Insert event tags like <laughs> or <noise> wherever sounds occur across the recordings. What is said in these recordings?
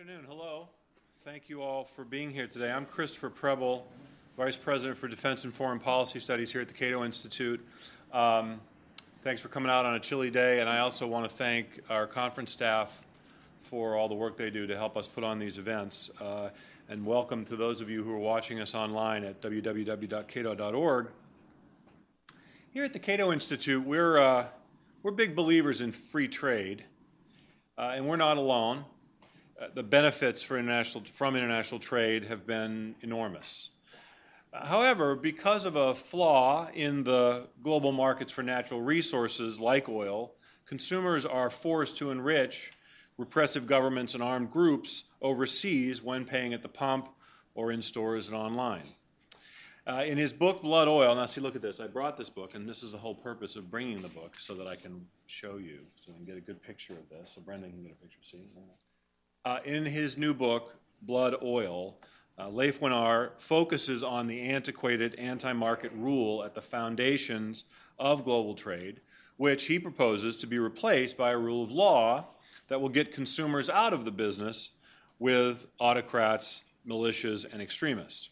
afternoon. Hello. Thank you all for being here today. I'm Christopher Preble, Vice President for Defense and Foreign Policy Studies here at the Cato Institute. Um, thanks for coming out on a chilly day, and I also want to thank our conference staff for all the work they do to help us put on these events. Uh, and welcome to those of you who are watching us online at www.cato.org. Here at the Cato Institute, we're, uh, we're big believers in free trade, uh, and we're not alone. Uh, the benefits for international, from international trade have been enormous. However, because of a flaw in the global markets for natural resources like oil, consumers are forced to enrich repressive governments and armed groups overseas when paying at the pump or in stores and online. Uh, in his book, Blood Oil, now see, look at this. I brought this book, and this is the whole purpose of bringing the book so that I can show you, so you can get a good picture of this. So Brendan can get a picture, see? Uh, in his new book, Blood Oil, uh, Leif Wenar focuses on the antiquated anti market rule at the foundations of global trade, which he proposes to be replaced by a rule of law that will get consumers out of the business with autocrats, militias, and extremists.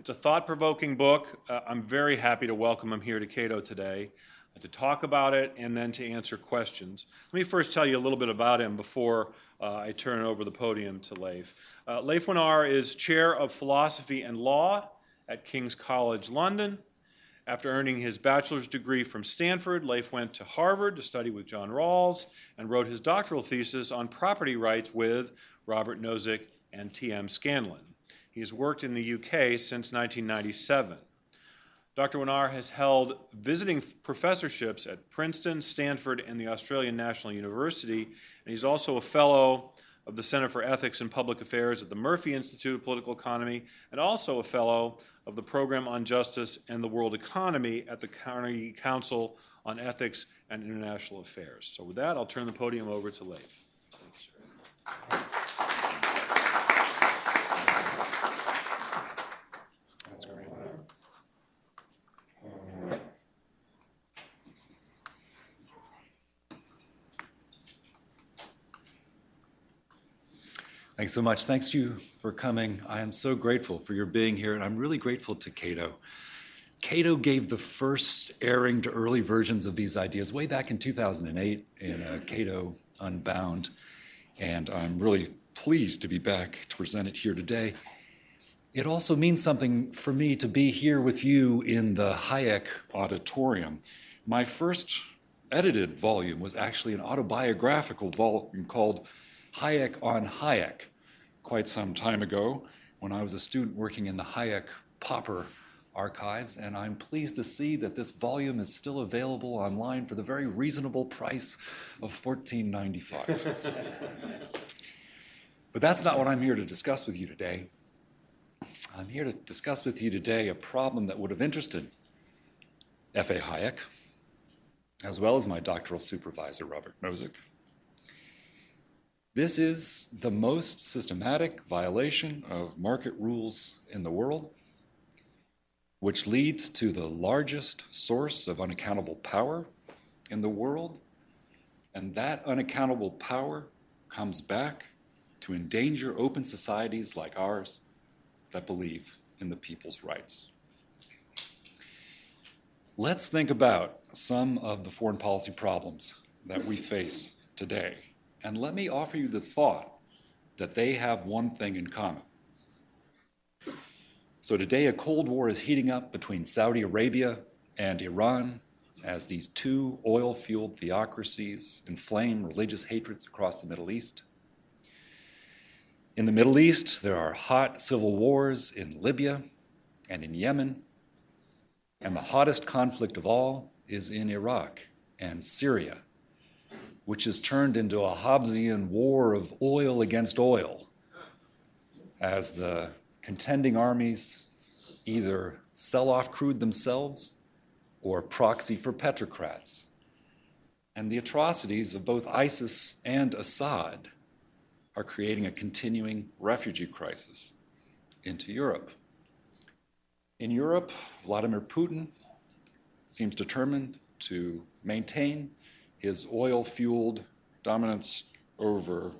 It's a thought provoking book. Uh, I'm very happy to welcome him here to Cato today to talk about it and then to answer questions. Let me first tell you a little bit about him before uh, I turn over the podium to Leif. Uh, Leif Wenar is Chair of Philosophy and Law at King's College London. After earning his bachelor's degree from Stanford, Leif went to Harvard to study with John Rawls and wrote his doctoral thesis on property rights with Robert Nozick and T.M. Scanlon. He has worked in the UK since 1997. Dr. Wenar has held visiting professorships at Princeton, Stanford, and the Australian National University, and he's also a fellow of the Center for Ethics and Public Affairs at the Murphy Institute of Political Economy, and also a fellow of the Program on Justice and the World Economy at the Carnegie Council on Ethics and International Affairs. So, with that, I'll turn the podium over to Leif. Thanks so much. Thanks to you for coming. I am so grateful for your being here, and I'm really grateful to Cato. Cato gave the first airing to early versions of these ideas way back in 2008 in uh, Cato Unbound, and I'm really pleased to be back to present it here today. It also means something for me to be here with you in the Hayek Auditorium. My first edited volume was actually an autobiographical volume called Hayek on Hayek quite some time ago when I was a student working in the Hayek Popper archives, and I'm pleased to see that this volume is still available online for the very reasonable price of $14.95. <laughs> but that's not what I'm here to discuss with you today. I'm here to discuss with you today a problem that would have interested F.A. Hayek, as well as my doctoral supervisor, Robert Nozick. This is the most systematic violation of market rules in the world, which leads to the largest source of unaccountable power in the world. And that unaccountable power comes back to endanger open societies like ours that believe in the people's rights. Let's think about some of the foreign policy problems that we face today. And let me offer you the thought that they have one thing in common. So today, a Cold War is heating up between Saudi Arabia and Iran as these two oil fueled theocracies inflame religious hatreds across the Middle East. In the Middle East, there are hot civil wars in Libya and in Yemen, and the hottest conflict of all is in Iraq and Syria which has turned into a Hobbesian war of oil against oil as the contending armies either sell off crude themselves or proxy for petrocrats. And the atrocities of both ISIS and Assad are creating a continuing refugee crisis into Europe. In Europe, Vladimir Putin seems determined to maintain his oil fueled dominance over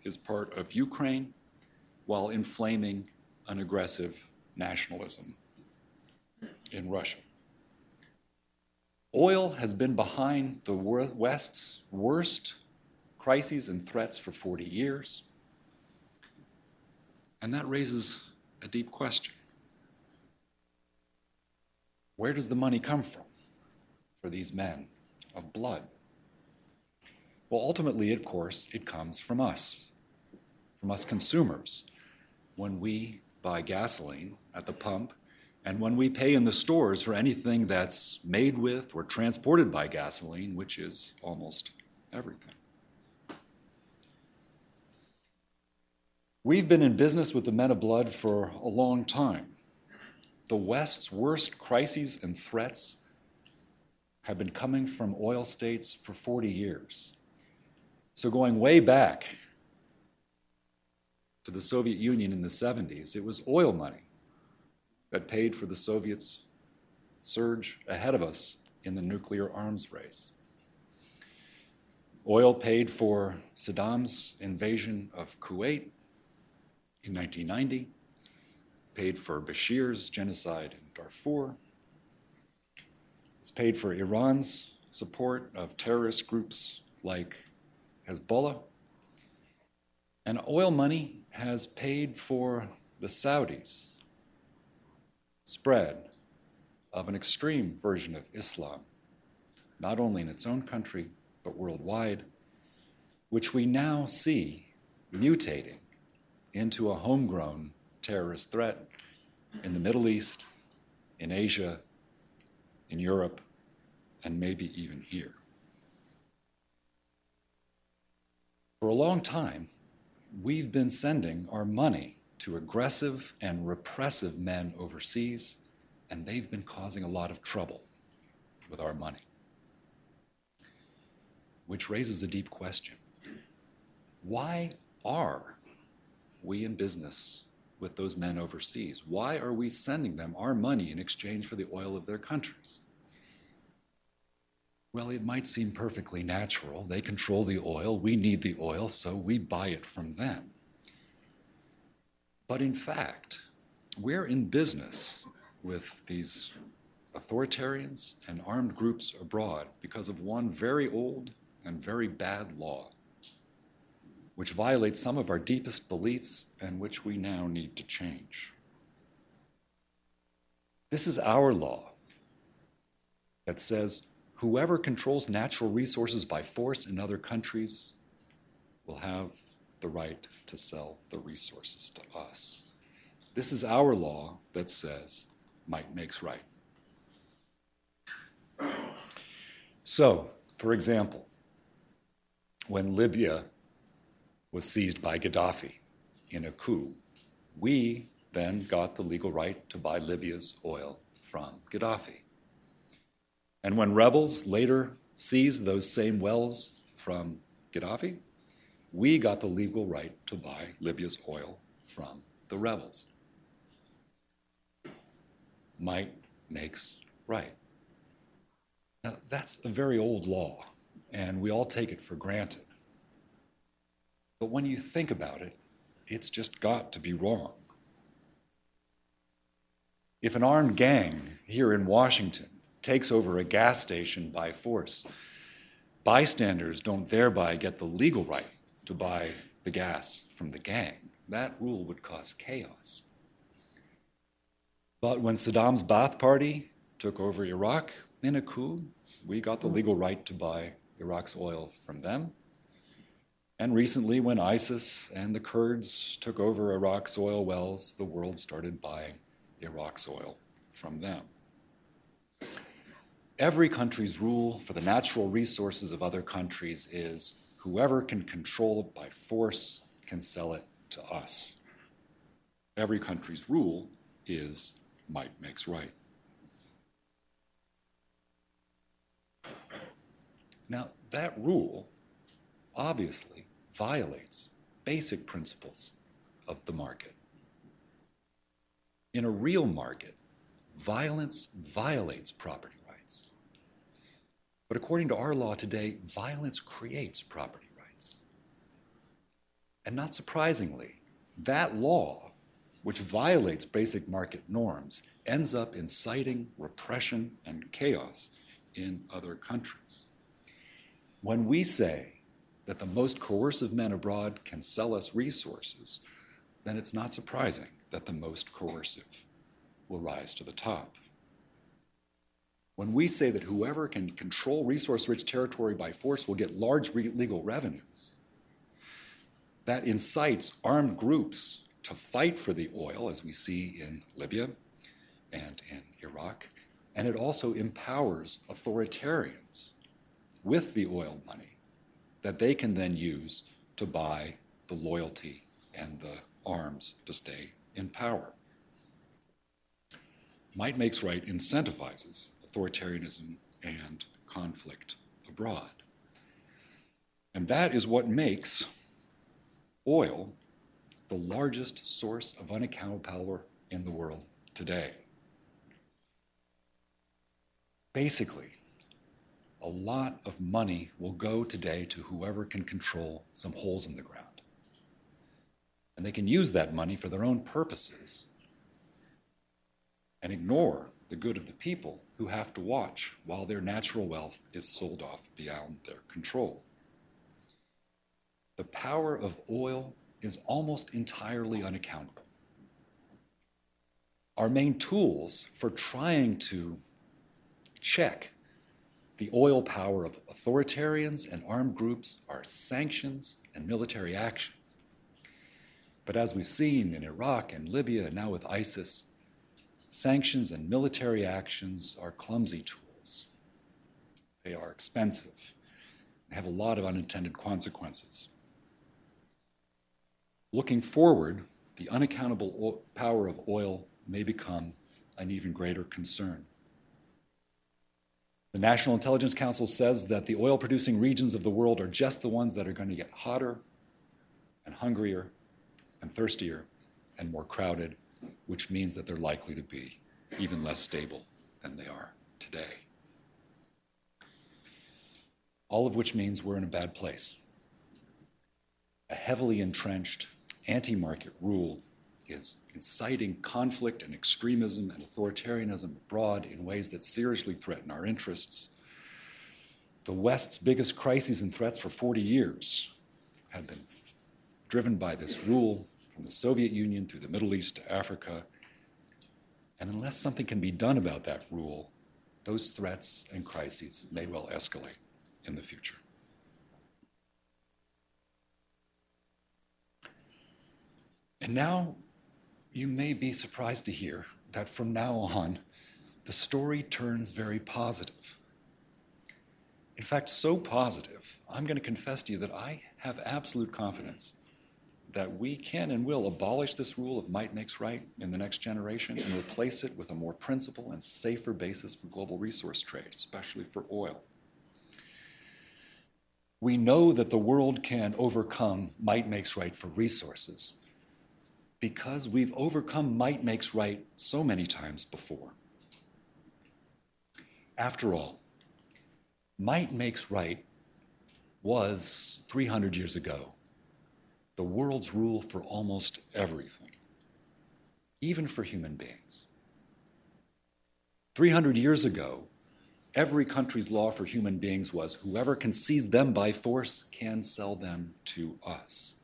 his part of Ukraine while inflaming an aggressive nationalism in Russia. Oil has been behind the West's worst crises and threats for 40 years. And that raises a deep question. Where does the money come from for these men of blood? Well, ultimately, of course, it comes from us, from us consumers. When we buy gasoline at the pump and when we pay in the stores for anything that's made with or transported by gasoline, which is almost everything. We've been in business with the men of blood for a long time. The West's worst crises and threats have been coming from oil states for 40 years. So, going way back to the Soviet Union in the 70s, it was oil money that paid for the Soviets' surge ahead of us in the nuclear arms race. Oil paid for Saddam's invasion of Kuwait in 1990, paid for Bashir's genocide in Darfur, it's paid for Iran's support of terrorist groups like Hezbollah, and oil money has paid for the Saudis' spread of an extreme version of Islam, not only in its own country, but worldwide, which we now see mutating into a homegrown terrorist threat in the Middle East, in Asia, in Europe, and maybe even here. For a long time, we've been sending our money to aggressive and repressive men overseas, and they've been causing a lot of trouble with our money. Which raises a deep question Why are we in business with those men overseas? Why are we sending them our money in exchange for the oil of their countries? Well, it might seem perfectly natural. They control the oil, we need the oil, so we buy it from them. But in fact, we're in business with these authoritarians and armed groups abroad because of one very old and very bad law, which violates some of our deepest beliefs and which we now need to change. This is our law that says whoever controls natural resources by force in other countries will have the right to sell the resources to us. This is our law that says might makes right. So, for example, when Libya was seized by Gaddafi in a coup, we then got the legal right to buy Libya's oil from Gaddafi. And when rebels later seized those same wells from Gaddafi, we got the legal right to buy Libya's oil from the rebels. Might makes right. Now, that's a very old law, and we all take it for granted. But when you think about it, it's just got to be wrong. If an armed gang here in Washington takes over a gas station by force, bystanders don't thereby get the legal right to buy the gas from the gang. That rule would cause chaos. But when Saddam's Ba'ath Party took over Iraq in a coup, we got the legal right to buy Iraq's oil from them. And recently, when ISIS and the Kurds took over Iraq's oil wells, the world started buying Iraq's oil from them. Every country's rule for the natural resources of other countries is Whoever can control it by force can sell it to us. Every country's rule is might makes right. Now, that rule obviously violates basic principles of the market. In a real market, violence violates property but according to our law today, violence creates property rights. And not surprisingly, that law, which violates basic market norms, ends up inciting repression and chaos in other countries. When we say that the most coercive men abroad can sell us resources, then it's not surprising that the most coercive will rise to the top. When we say that whoever can control resource rich territory by force will get large legal revenues, that incites armed groups to fight for the oil, as we see in Libya and in Iraq, and it also empowers authoritarians with the oil money that they can then use to buy the loyalty and the arms to stay in power. Might makes right incentivizes authoritarianism and conflict abroad. And that is what makes oil the largest source of unaccountable power in the world today. Basically, a lot of money will go today to whoever can control some holes in the ground. And they can use that money for their own purposes and ignore the good of the people who have to watch while their natural wealth is sold off beyond their control. The power of oil is almost entirely unaccountable. Our main tools for trying to check the oil power of authoritarians and armed groups are sanctions and military actions. But as we've seen in Iraq and Libya and now with ISIS, sanctions and military actions are clumsy tools. They are expensive. They have a lot of unintended consequences. Looking forward, the unaccountable power of oil may become an even greater concern. The National Intelligence Council says that the oil producing regions of the world are just the ones that are going to get hotter and hungrier and thirstier and more crowded, which means that they're likely to be even less stable than they are today. All of which means we're in a bad place. A heavily entrenched anti market rule is inciting conflict and extremism and authoritarianism abroad in ways that seriously threaten our interests. The West's biggest crises and threats for 40 years have been driven by this rule from the Soviet Union through the Middle East to Africa. And unless something can be done about that rule, those threats and crises may well escalate in the future. And now you may be surprised to hear that from now on, the story turns very positive. In fact, so positive, I'm going to confess to you that I have absolute confidence that we can and will abolish this rule of might makes right in the next generation and replace it with a more principled and safer basis for global resource trade, especially for oil. We know that the world can overcome might makes right for resources because we've overcome might makes right so many times before. After all, might makes right was 300 years ago the world's rule for almost everything, even for human beings. 300 years ago, every country's law for human beings was whoever can seize them by force can sell them to us.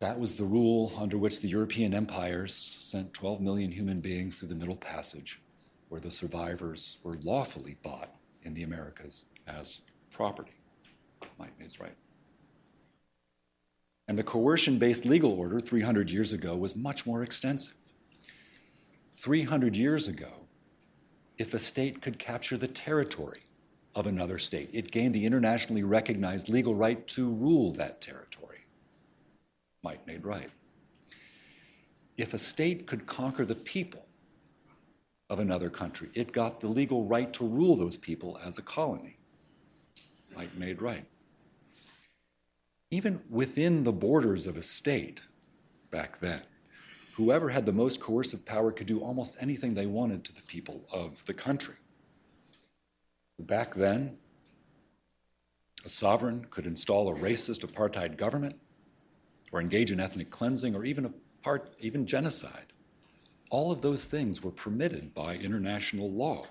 That was the rule under which the European empires sent 12 million human beings through the Middle Passage, where the survivors were lawfully bought in the Americas as property. Might is right. And the coercion based legal order 300 years ago was much more extensive. 300 years ago, if a state could capture the territory of another state, it gained the internationally recognized legal right to rule that territory. Might made right. If a state could conquer the people of another country, it got the legal right to rule those people as a colony. Might made right even within the borders of a state back then, whoever had the most coercive power could do almost anything they wanted to the people of the country. Back then, a sovereign could install a racist apartheid government or engage in ethnic cleansing or even part, even genocide. All of those things were permitted by international law.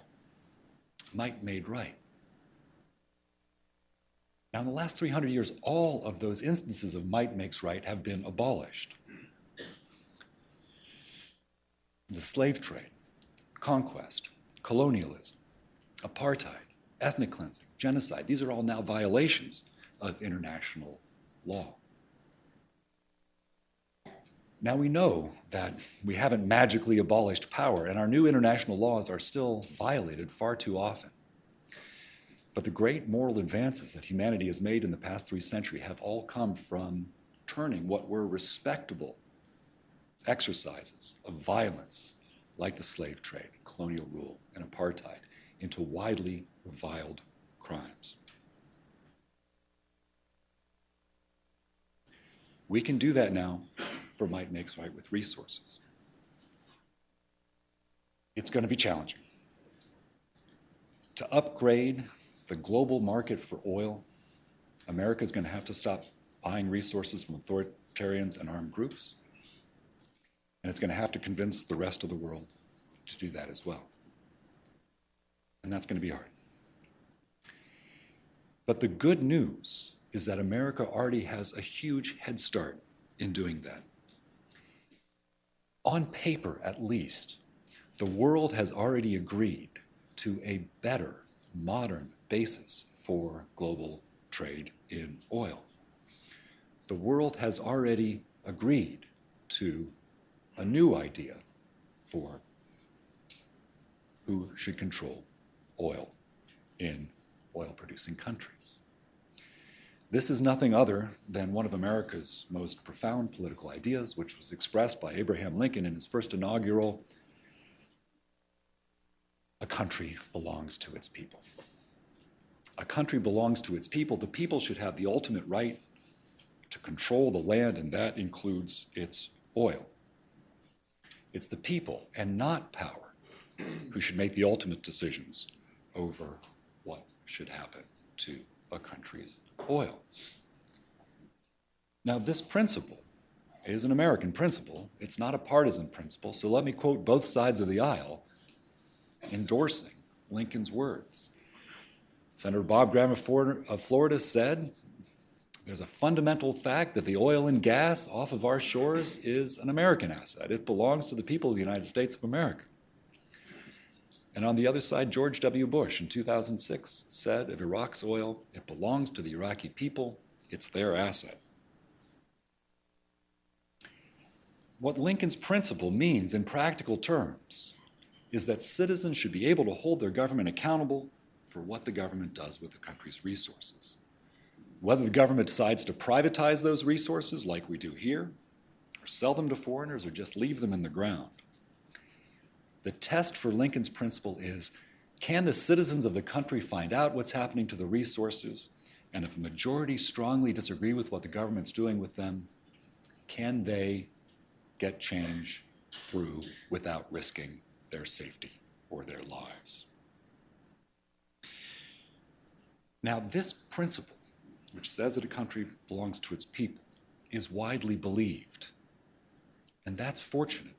Might made right. Now, in the last 300 years, all of those instances of might makes right have been abolished. The slave trade, conquest, colonialism, apartheid, ethnic cleansing, genocide, these are all now violations of international law. Now we know that we haven't magically abolished power, and our new international laws are still violated far too often. But the great moral advances that humanity has made in the past three centuries have all come from turning what were respectable exercises of violence, like the slave trade, colonial rule, and apartheid, into widely reviled crimes. We can do that now for Might Makes Right with resources. It's going to be challenging. To upgrade the global market for oil, America is going to have to stop buying resources from authoritarians and armed groups. And it's going to have to convince the rest of the world to do that as well. And that's going to be hard. But the good news is that America already has a huge head start in doing that. On paper, at least, the world has already agreed to a better, modern basis for global trade in oil. The world has already agreed to a new idea for who should control oil in oil producing countries. This is nothing other than one of America's most profound political ideas, which was expressed by Abraham Lincoln in his first inaugural A country belongs to its people. A country belongs to its people. The people should have the ultimate right to control the land, and that includes its oil. It's the people and not power who should make the ultimate decisions over what should happen to a country's oil. Now, this principle is an American principle. It's not a partisan principle. So let me quote both sides of the aisle endorsing Lincoln's words. Senator Bob Graham of Florida said, There's a fundamental fact that the oil and gas off of our shores is an American asset. It belongs to the people of the United States of America. And on the other side, George W. Bush in 2006 said of Iraq's oil, it belongs to the Iraqi people, it's their asset. What Lincoln's principle means in practical terms is that citizens should be able to hold their government accountable for what the government does with the country's resources. Whether the government decides to privatize those resources, like we do here, or sell them to foreigners, or just leave them in the ground. The test for Lincoln's principle is can the citizens of the country find out what's happening to the resources? And if a majority strongly disagree with what the government's doing with them, can they get change through without risking their safety or their lives? Now, this principle, which says that a country belongs to its people, is widely believed. And that's fortunate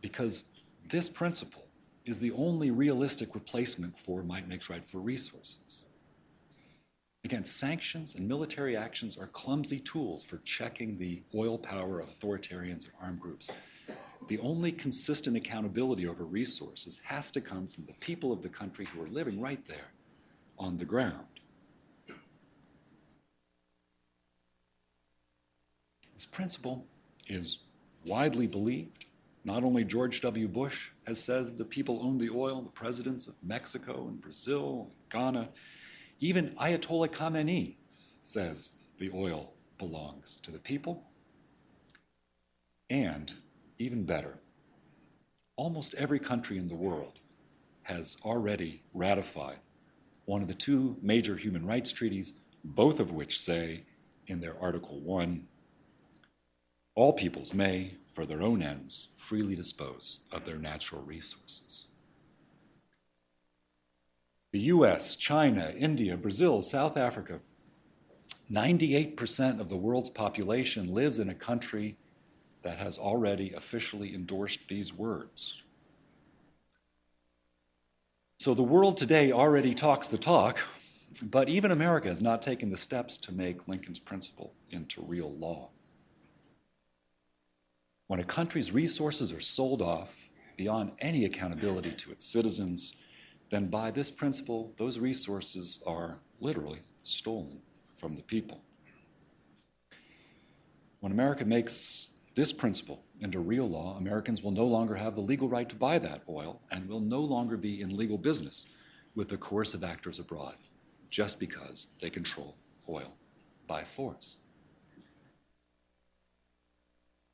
because this principle is the only realistic replacement for might makes right for resources. Again, sanctions and military actions are clumsy tools for checking the oil power of authoritarians and armed groups. The only consistent accountability over resources has to come from the people of the country who are living right there on the ground. This principle is widely believed not only George W. Bush has said the people own the oil, the presidents of Mexico and Brazil, and Ghana, even Ayatollah Khamenei says the oil belongs to the people. And even better, almost every country in the world has already ratified one of the two major human rights treaties, both of which say in their Article 1 all peoples may, for their own ends, freely dispose of their natural resources. The US, China, India, Brazil, South Africa, 98% of the world's population lives in a country that has already officially endorsed these words. So the world today already talks the talk, but even America has not taken the steps to make Lincoln's principle into real law. When a country's resources are sold off beyond any accountability to its citizens, then by this principle, those resources are literally stolen from the people. When America makes this principle into real law, Americans will no longer have the legal right to buy that oil and will no longer be in legal business with the coercive actors abroad just because they control oil by force.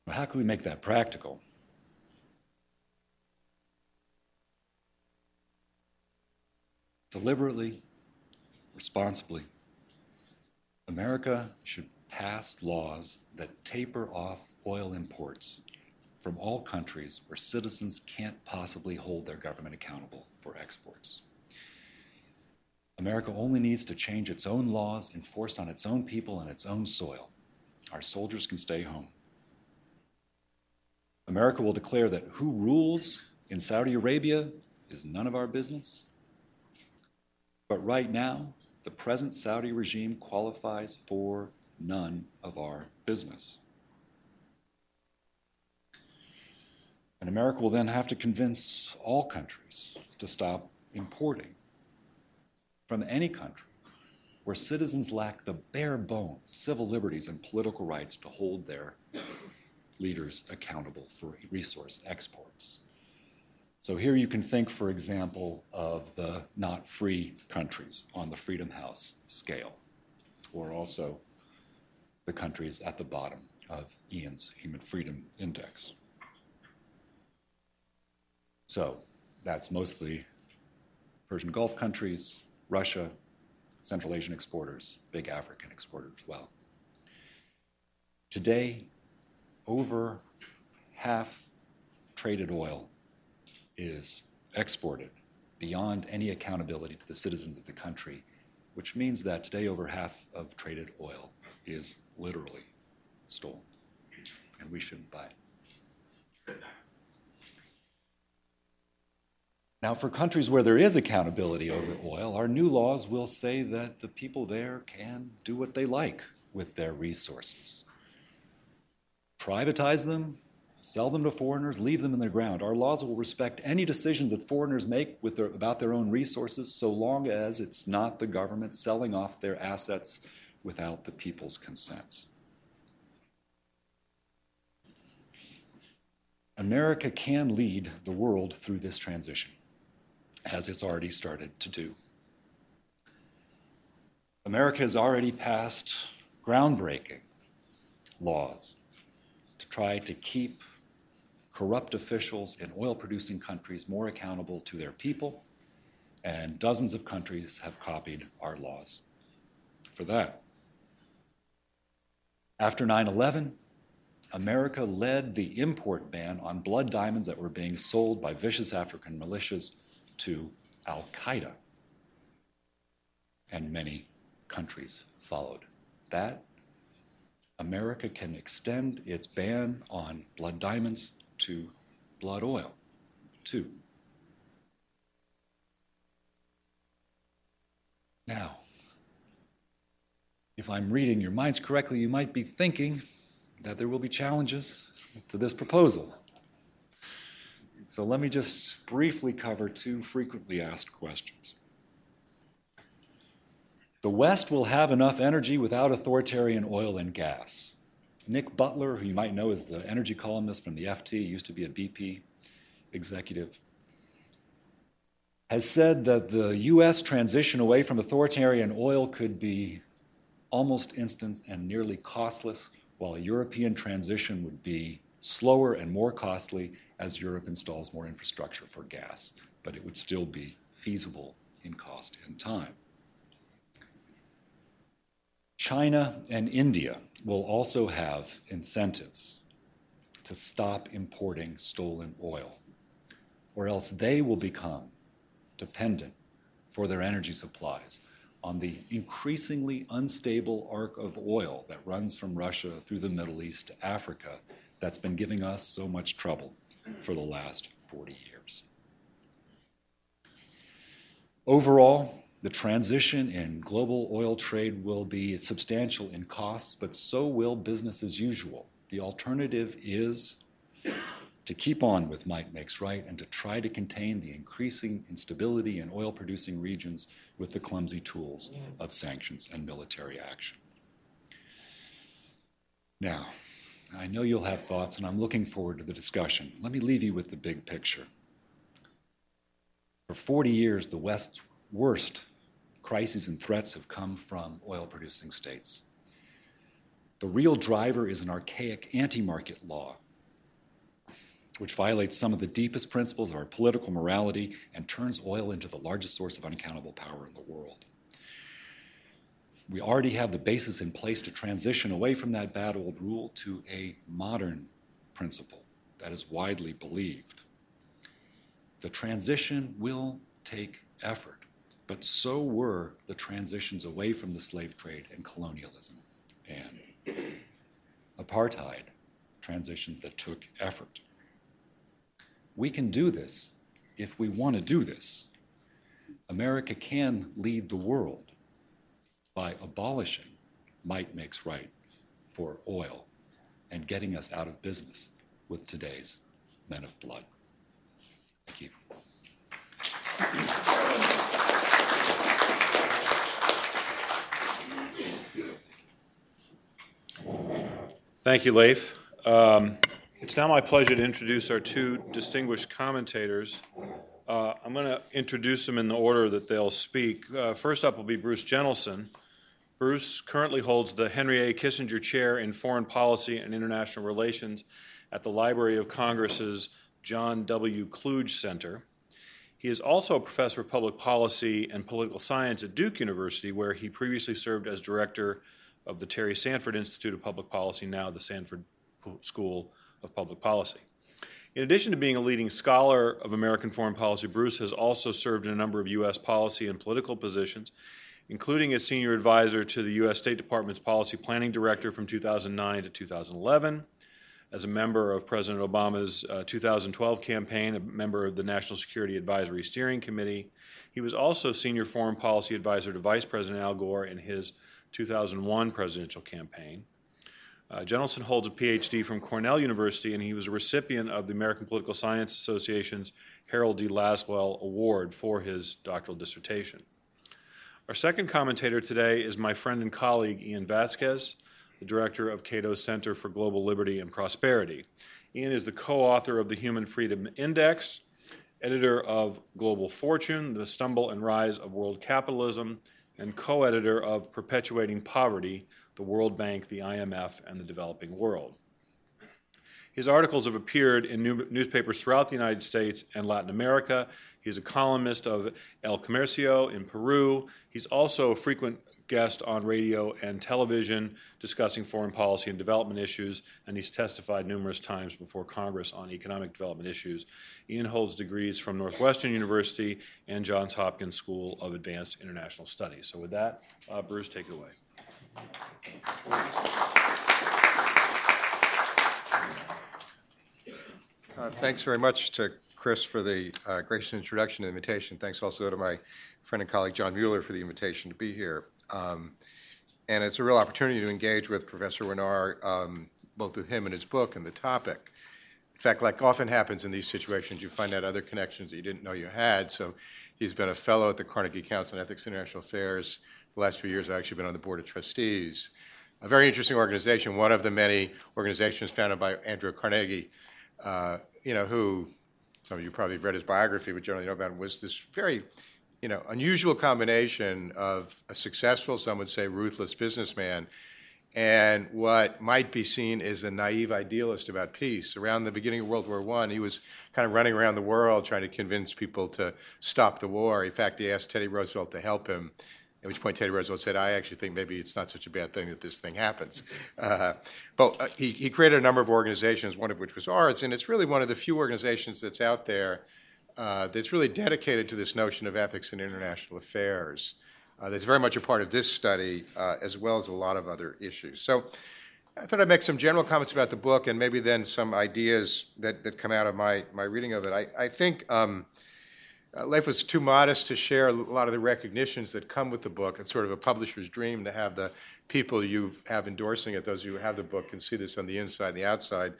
Well, how can we make that practical? Deliberately, responsibly, America should pass laws that taper off oil imports from all countries where citizens can't possibly hold their government accountable for exports. America only needs to change its own laws enforced on its own people and its own soil. Our soldiers can stay home. America will declare that who rules in Saudi Arabia is none of our business. But right now, the present Saudi regime qualifies for none of our business. And America will then have to convince all countries to stop importing from any country where citizens lack the bare bones civil liberties and political rights to hold their leaders accountable for resource exports. So here you can think, for example, of the not free countries on the Freedom House scale, or also the countries at the bottom of Ian's Human Freedom Index. So that's mostly Persian Gulf countries, Russia, Central Asian exporters, big African exporters as well. Today, over half traded oil is exported beyond any accountability to the citizens of the country, which means that today over half of traded oil is literally stolen, and we shouldn't buy it. Now, for countries where there is accountability over oil, our new laws will say that the people there can do what they like with their resources. Privatize them, sell them to foreigners, leave them in the ground. Our laws will respect any decisions that foreigners make their, about their own resources so long as it's not the government selling off their assets without the people's consent. America can lead the world through this transition as it's already started to do. America has already passed groundbreaking laws to try to keep corrupt officials in oil producing countries more accountable to their people, and dozens of countries have copied our laws for that. After 9 11, America led the import ban on blood diamonds that were being sold by vicious African militias to Al Qaeda. And many countries followed. That America can extend its ban on blood diamonds to blood oil, too. Now, if I'm reading your minds correctly, you might be thinking that there will be challenges to this proposal. So let me just briefly cover two frequently asked questions. The West will have enough energy without authoritarian oil and gas. Nick Butler, who you might know as the energy columnist from the FT, used to be a BP executive, has said that the US transition away from authoritarian oil could be almost instant and nearly costless, while a European transition would be slower and more costly as Europe installs more infrastructure for gas, but it would still be feasible in cost and time. China and India will also have incentives to stop importing stolen oil, or else they will become dependent for their energy supplies on the increasingly unstable arc of oil that runs from Russia through the Middle East to Africa that's been giving us so much trouble for the last 40 years. Overall, the transition in global oil trade will be substantial in costs, but so will business as usual. The alternative is to keep on with might makes right and to try to contain the increasing instability in oil producing regions with the clumsy tools of sanctions and military action. Now, I know you'll have thoughts, and I'm looking forward to the discussion. Let me leave you with the big picture. For 40 years, the West's worst crises and threats have come from oil producing states. The real driver is an archaic anti market law, which violates some of the deepest principles of our political morality and turns oil into the largest source of unaccountable power in the world. We already have the basis in place to transition away from that bad old rule to a modern principle that is widely believed. The transition will take effort, but so were the transitions away from the slave trade and colonialism and apartheid, transitions that took effort. We can do this if we want to do this. America can lead the world by abolishing might makes right for oil and getting us out of business with today's men of blood. Thank you. Thank you, Leif. Um, it's now my pleasure to introduce our two distinguished commentators. Uh, I'm going to introduce them in the order that they'll speak. Uh, first up will be Bruce Jentleson. Bruce currently holds the Henry A. Kissinger Chair in Foreign Policy and International Relations at the Library of Congress's John W. Kluge Center. He is also a professor of public policy and political science at Duke University, where he previously served as director of the Terry Sanford Institute of Public Policy, now the Sanford School of Public Policy. In addition to being a leading scholar of American foreign policy, Bruce has also served in a number of U.S. policy and political positions, including as senior advisor to the U.S. State Department's Policy Planning Director from 2009 to 2011, as a member of President Obama's uh, 2012 campaign, a member of the National Security Advisory Steering Committee. He was also senior foreign policy advisor to Vice President Al Gore in his 2001 presidential campaign. Uh, holds a PhD from Cornell University, and he was a recipient of the American Political Science Association's Harold D. Lasswell Award for his doctoral dissertation. Our second commentator today is my friend and colleague Ian Vasquez, the director of Cato's Center for Global Liberty and Prosperity. Ian is the co author of the Human Freedom Index, editor of Global Fortune, The Stumble and Rise of World Capitalism, and co editor of Perpetuating Poverty the World Bank, the IMF, and the developing world. His articles have appeared in new, newspapers throughout the United States and Latin America. He's a columnist of El Comercio in Peru. He's also a frequent guest on radio and television discussing foreign policy and development issues, and he's testified numerous times before Congress on economic development issues. Ian holds degrees from Northwestern University and Johns Hopkins School of Advanced International Studies. So, with that, uh, Bruce, take it away. Uh, thanks very much to Chris for the uh, gracious introduction and invitation. Thanks also to my friend and colleague John Mueller for the invitation to be here. Um, and it's a real opportunity to engage with Professor Wenar, um, both with him and his book and the topic. In fact, like often happens in these situations, you find out other connections that you didn't know you had. So he's been a fellow at the Carnegie Council on Ethics and International Affairs the last few years, I've actually been on the board of trustees. A very interesting organization, one of the many organizations founded by Andrew Carnegie, uh, you know, who some of you probably have read his biography, but generally know about him, was this very, you know, unusual combination of a successful, some would say ruthless businessman, and what might be seen as a naive idealist about peace. Around the beginning of World War I, he was kind of running around the world trying to convince people to stop the war. In fact, he asked Teddy Roosevelt to help him at which point Teddy Roosevelt said, I actually think maybe it's not such a bad thing that this thing happens. Uh, but uh, he, he, created a number of organizations, one of which was ours, and it's really one of the few organizations that's out there uh, that's really dedicated to this notion of ethics in international affairs. uh, that's very much a part of this study, uh, as well as a lot of other issues. So I thought I'd make some general comments about the book and maybe then some ideas that, that come out of my, my reading of it. I, I think um, uh, Leif was too modest to share a lot of the recognitions that come with the book. It's sort of a publisher's dream to have the people you have endorsing it, those who have the book, can see this on the inside and the outside,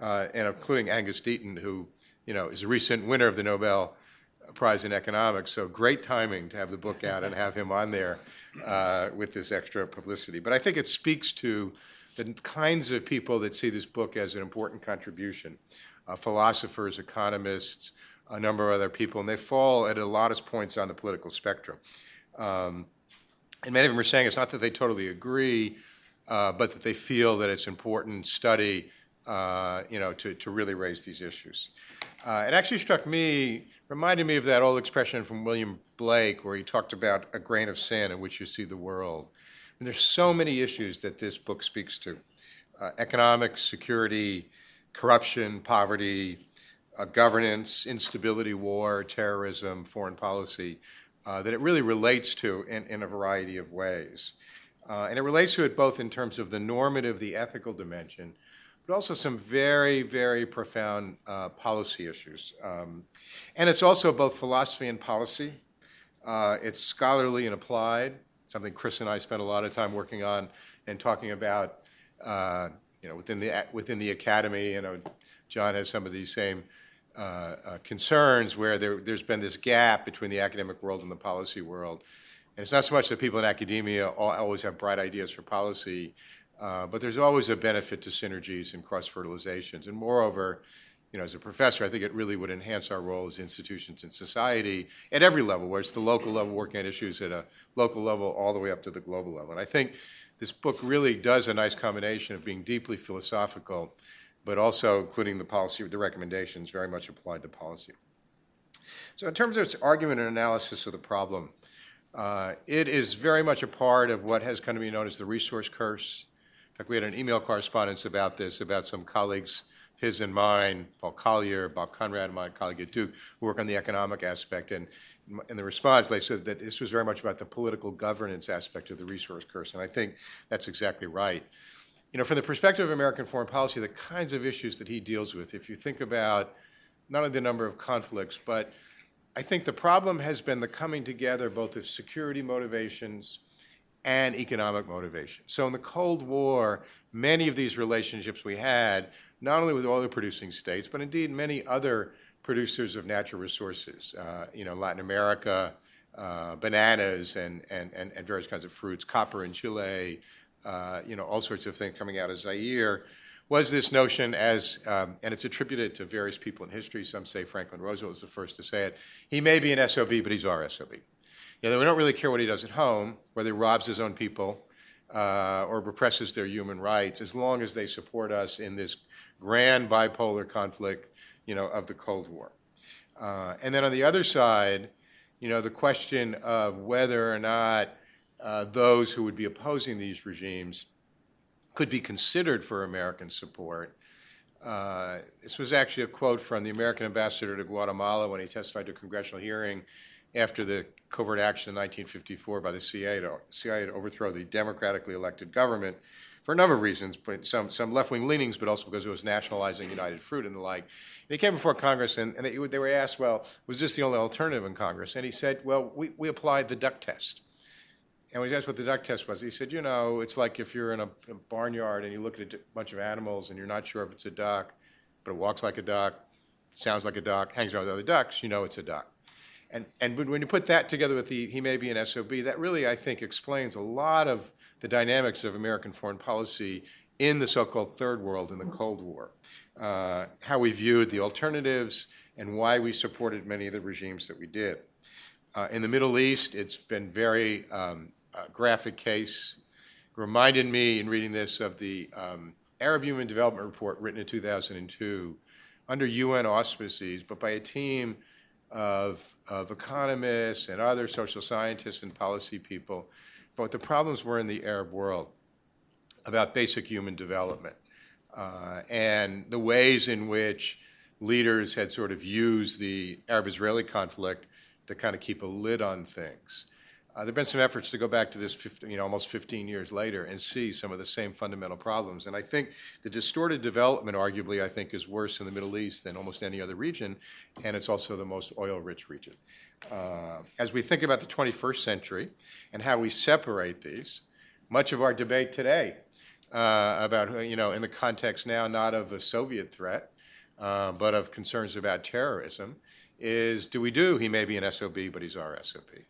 uh, and including Angus Deaton, who you know is a recent winner of the Nobel Prize in Economics. So great timing to have the book out and have him on there uh, with this extra publicity. But I think it speaks to the kinds of people that see this book as an important contribution uh, philosophers, economists, a number of other people, and they fall at a lot of points on the political spectrum. Um, and many of them are saying it's not that they totally agree, uh, but that they feel that it's important study, uh, you know, to, to really raise these issues. Uh, it actually struck me, reminded me of that old expression from William Blake, where he talked about a grain of sand in which you see the world. And there's so many issues that this book speaks to: uh, economics, security, corruption, poverty, governance, instability, war, terrorism, foreign policy, uh, that it really relates to in, in a variety of ways. Uh, and it relates to it both in terms of the normative, the ethical dimension, but also some very, very profound uh, policy issues. Um, and it's also both philosophy and policy. Uh, it's scholarly and applied, something Chris and I spent a lot of time working on and talking about, uh, you know, within the, within the academy. You know, John has some of these same uh, uh, concerns where there, has been this gap between the academic world and the policy world. And it's not so much that people in academia always have bright ideas for policy, uh, but there's always a benefit to synergies and cross fertilizations. And moreover, you know, as a professor, I think it really would enhance our role as institutions in society at every level, where it's the local level working on issues at a local level all the way up to the global level. And I think this book really does a nice combination of being deeply philosophical but also including the policy, the recommendations very much applied to policy. So in terms of its argument and analysis of the problem, uh, it is very much a part of what has come to be known as the resource curse. In fact, we had an email correspondence about this, about some colleagues, his and mine, Paul Collier, Bob Conrad, and my colleague at Duke, who work on the economic aspect. And in the response, they said that this was very much about the political governance aspect of the resource curse. And I think that's exactly right you know, from the perspective of American foreign policy, the kinds of issues that he deals with, if you think about not only the number of conflicts, but I think the problem has been the coming together both of security motivations and economic motivations. So in the Cold War, many of these relationships we had, not only with oil producing states, but indeed many other producers of natural resources, uh, you know, Latin America, uh, bananas and, and, and, and various kinds of fruits, copper in Chile, uh, you know, all sorts of things coming out of Zaire, was this notion as, um, and it's attributed to various people in history. Some say Franklin Roosevelt was the first to say it. He may be an SOB, but he's our SOB. You know, we don't really care what he does at home, whether he robs his own people uh, or represses their human rights, as long as they support us in this grand bipolar conflict, you know, of the Cold War. Uh, and then on the other side, you know, the question of whether or not uh, those who would be opposing these regimes could be considered for American support. Uh, this was actually a quote from the American ambassador to Guatemala when he testified to a congressional hearing after the covert action in 1954 by the CIA to, CIA to overthrow the democratically elected government for a number of reasons, but some, some left wing leanings, but also because it was nationalizing United Fruit and the like. And he came before Congress and, and they, they, were asked, well, was this the only alternative in Congress? And he said, well, we, we applied the duck test. And when he asked what the duck test was, he said, you know, it's like if you're in a, a barnyard and you look at a bunch of animals and you're not sure if it's a duck, but it walks like a duck, sounds like a duck, hangs around with other ducks, you know it's a duck. And, and when you put that together with the he may be an SOB, that really, I think, explains a lot of the dynamics of American foreign policy in the so called Third World in the Cold War. Uh, how we viewed the alternatives and why we supported many of the regimes that we did. Uh, in the Middle East, it's been very um, graphic case. Reminded me in reading this of the um, Arab Human Development Report written in 2002 under UN auspices, but by a team of, of economists and other social scientists and policy people. But the problems were in the Arab world about basic human development uh, and the ways in which leaders had sort of used the Arab Israeli conflict to kind of keep a lid on things. Uh, there have been some efforts to go back to this, 15, you know, almost 15 years later and see some of the same fundamental problems. And I think the distorted development, arguably, I think, is worse in the Middle East than almost any other region, and it's also the most oil-rich region. Uh, as we think about the 21st century and how we separate these, much of our debate today uh, about, you know, in the context now not of a Soviet threat, uh, but of concerns about terrorism, is do we do? He may be an SOB, but he's our SOB.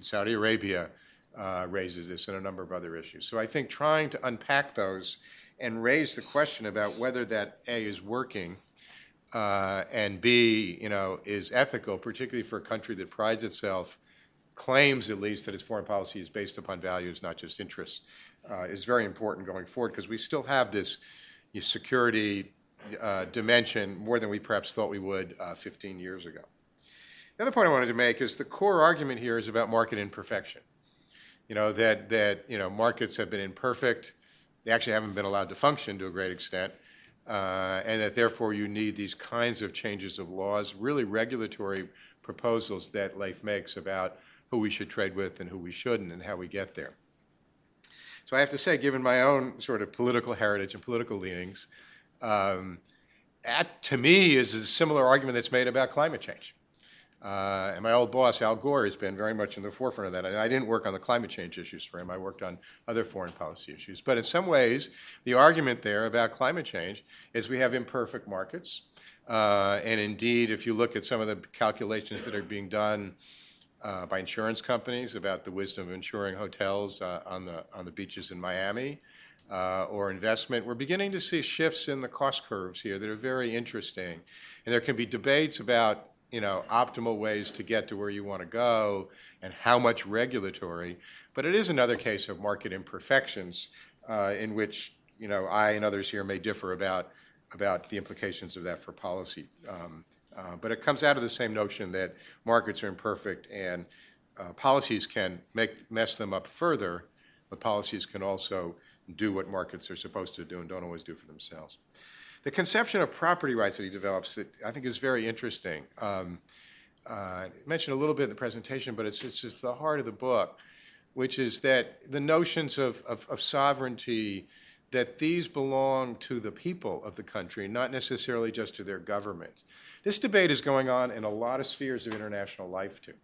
Saudi Arabia uh, raises this and a number of other issues. So I think trying to unpack those and raise the question about whether that A is working uh, and B, you know, is ethical, particularly for a country that prides itself, claims at least that its foreign policy is based upon values, not just interests, uh, is very important going forward because we still have this security uh, dimension more than we perhaps thought we would uh, 15 years ago. The other point I wanted to make is the core argument here is about market imperfection. You know, that, that you know, markets have been imperfect, they actually haven't been allowed to function to a great extent, uh, and that therefore you need these kinds of changes of laws, really regulatory proposals that Leif makes about who we should trade with and who we shouldn't and how we get there. So I have to say, given my own sort of political heritage and political leanings, um, that to me is a similar argument that's made about climate change. Uh, and my old boss, Al Gore, has been very much in the forefront of that. And I didn't work on the climate change issues for him, I worked on other foreign policy issues. But in some ways, the argument there about climate change is we have imperfect markets. Uh, and indeed, if you look at some of the calculations that are being done uh, by insurance companies about the wisdom of insuring hotels uh, on, the, on the beaches in Miami, uh, or investment, we're beginning to see shifts in the cost curves here that are very interesting. And there can be debates about you know, optimal ways to get to where you want to go and how much regulatory. But it is another case of market imperfections uh, in which, you know, I and others here may differ about, about the implications of that for policy. Um, uh, but it comes out of the same notion that markets are imperfect and uh, policies can make, mess them up further, but policies can also do what markets are supposed to do and don't always do for themselves. The conception of property rights that he develops, that I think is very interesting. Um, uh, mentioned a little bit in the presentation, but it's, it's the heart of the book, which is that the notions of, of, of sovereignty, that these belong to the people of the country, not necessarily just to their governments. This debate is going on in a lot of spheres of international life too,